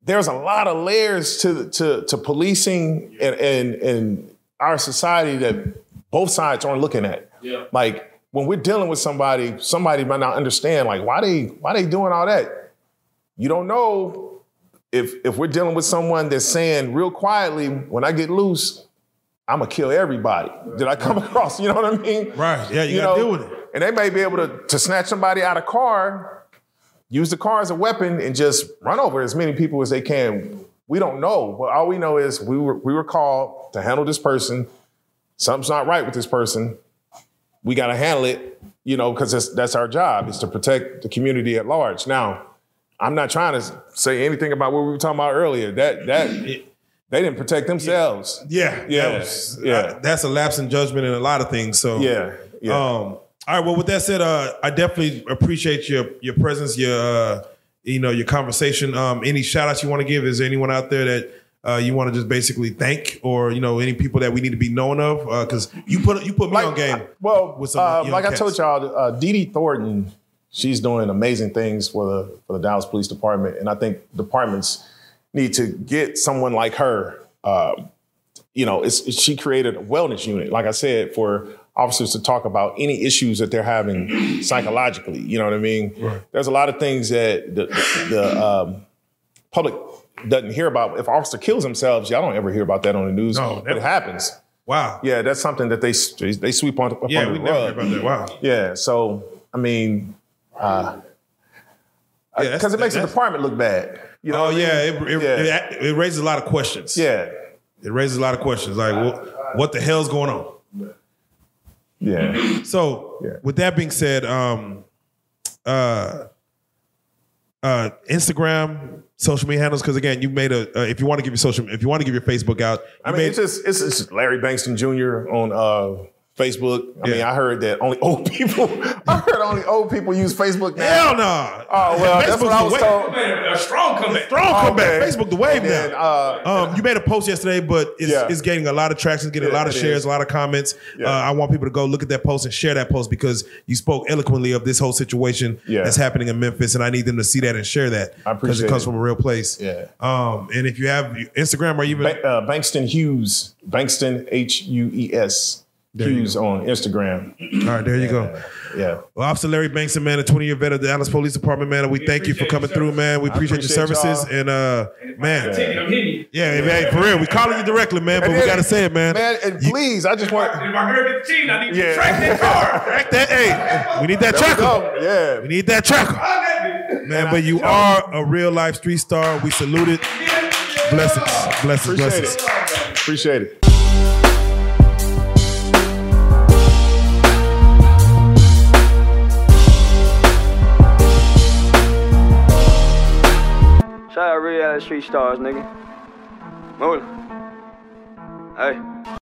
there's a lot of layers to to to policing and and, and our society that both sides aren't looking at. Yeah. Like when we're dealing with somebody, somebody might not understand like why they why they doing all that. You don't know if if we're dealing with someone that's saying real quietly, when I get loose, I'm gonna kill everybody Did I come across. You know what I mean? Right. Yeah, you gotta deal with it. And they may be able to, to snatch somebody out of car, use the car as a weapon, and just run over as many people as they can. We don't know, but all we know is we were we were called to handle this person. Something's not right with this person. We got to handle it, you know, because that's our job is to protect the community at large. Now, I'm not trying to say anything about what we were talking about earlier. That that they didn't protect themselves. Yeah, Yeah, that was- yeah. uh, that's a lapse in judgment in a lot of things. So Yeah, yeah. Um, all right. Well, with that said, uh, I definitely appreciate your your presence, your uh, you know your conversation. Um, any shout outs you want to give? Is there anyone out there that uh, you want to just basically thank, or you know any people that we need to be known of? Because you put you put me on game. Well, with some uh, like I told y'all, uh, Dee Dee Thornton, she's doing amazing things for the for the Dallas Police Department, and I think departments need to get someone like her. Uh, you know, it's, it's- she created a wellness unit, like I said, for officers to talk about any issues that they're having psychologically. You know what I mean? There's a lot of things that the, the um, public doesn't hear about. If officer kills themselves, y'all don't ever hear about that on the news, No, but it happens. Wow. Yeah, that's something that they they sweep on, up Yeah, under we the never rug. heard about that. Wow. Yeah, so I mean, Yeah, that's- because it makes the department look bad. You know? Oh what I mean? yeah, it, it, yeah, It, it raises a lot of questions. yeah, it raises a lot of questions. Like, what, what the hell's going on? yeah. So, Yeah. with that being said, um, uh, uh, Instagram, social media handles. Because again, you made a. Uh, if you want to give your social, if you want to give your Facebook out, I mean, made, it's just it's, it's Larry Bankston Jr. on uh, Facebook. I mean, I heard that only old people. I heard only old people use Facebook now. hell no. Oh well, that's what I was told. A strong comeback. Strong comeback. Okay. Facebook the wave And then, now. uh, Um, you made a post yesterday, but it's, Yeah. it's getting a lot of traction, it's getting a lot of shares, is. a lot of comments. Yeah. Uh, I want people to go look at that post and share that post because you spoke eloquently of this whole situation Yeah. that's happening in Memphis, and I need them to see that and share that I because it comes it. from a real place. Yeah. Um, and if you have Instagram or even Ba- uh, Bankston Hughes, Bankston H U E S you Hughes on Instagram. all right, there you go. Yeah. Well, Officer Larry Banks, Bankson, man, a 20 year vet of the Dallas Police Department, man. We thank you for coming through, man. We appreciate, your services. y'all. And, uh, man, I'm yeah, man, for real. We calling you directly, man, but And we got to say it, man. Man, and please, I just want. If my girl gets cheating, I need you Yeah. to track that car. Track that, hey, we need that There we tracker. go. Yeah. We need that tracker. Man, but you are a real life street star. We salute it. Blessings. Blessings. Appreciate blessings. it. Appreciate it. Shout out real out street stars, nigga. Move. Hey.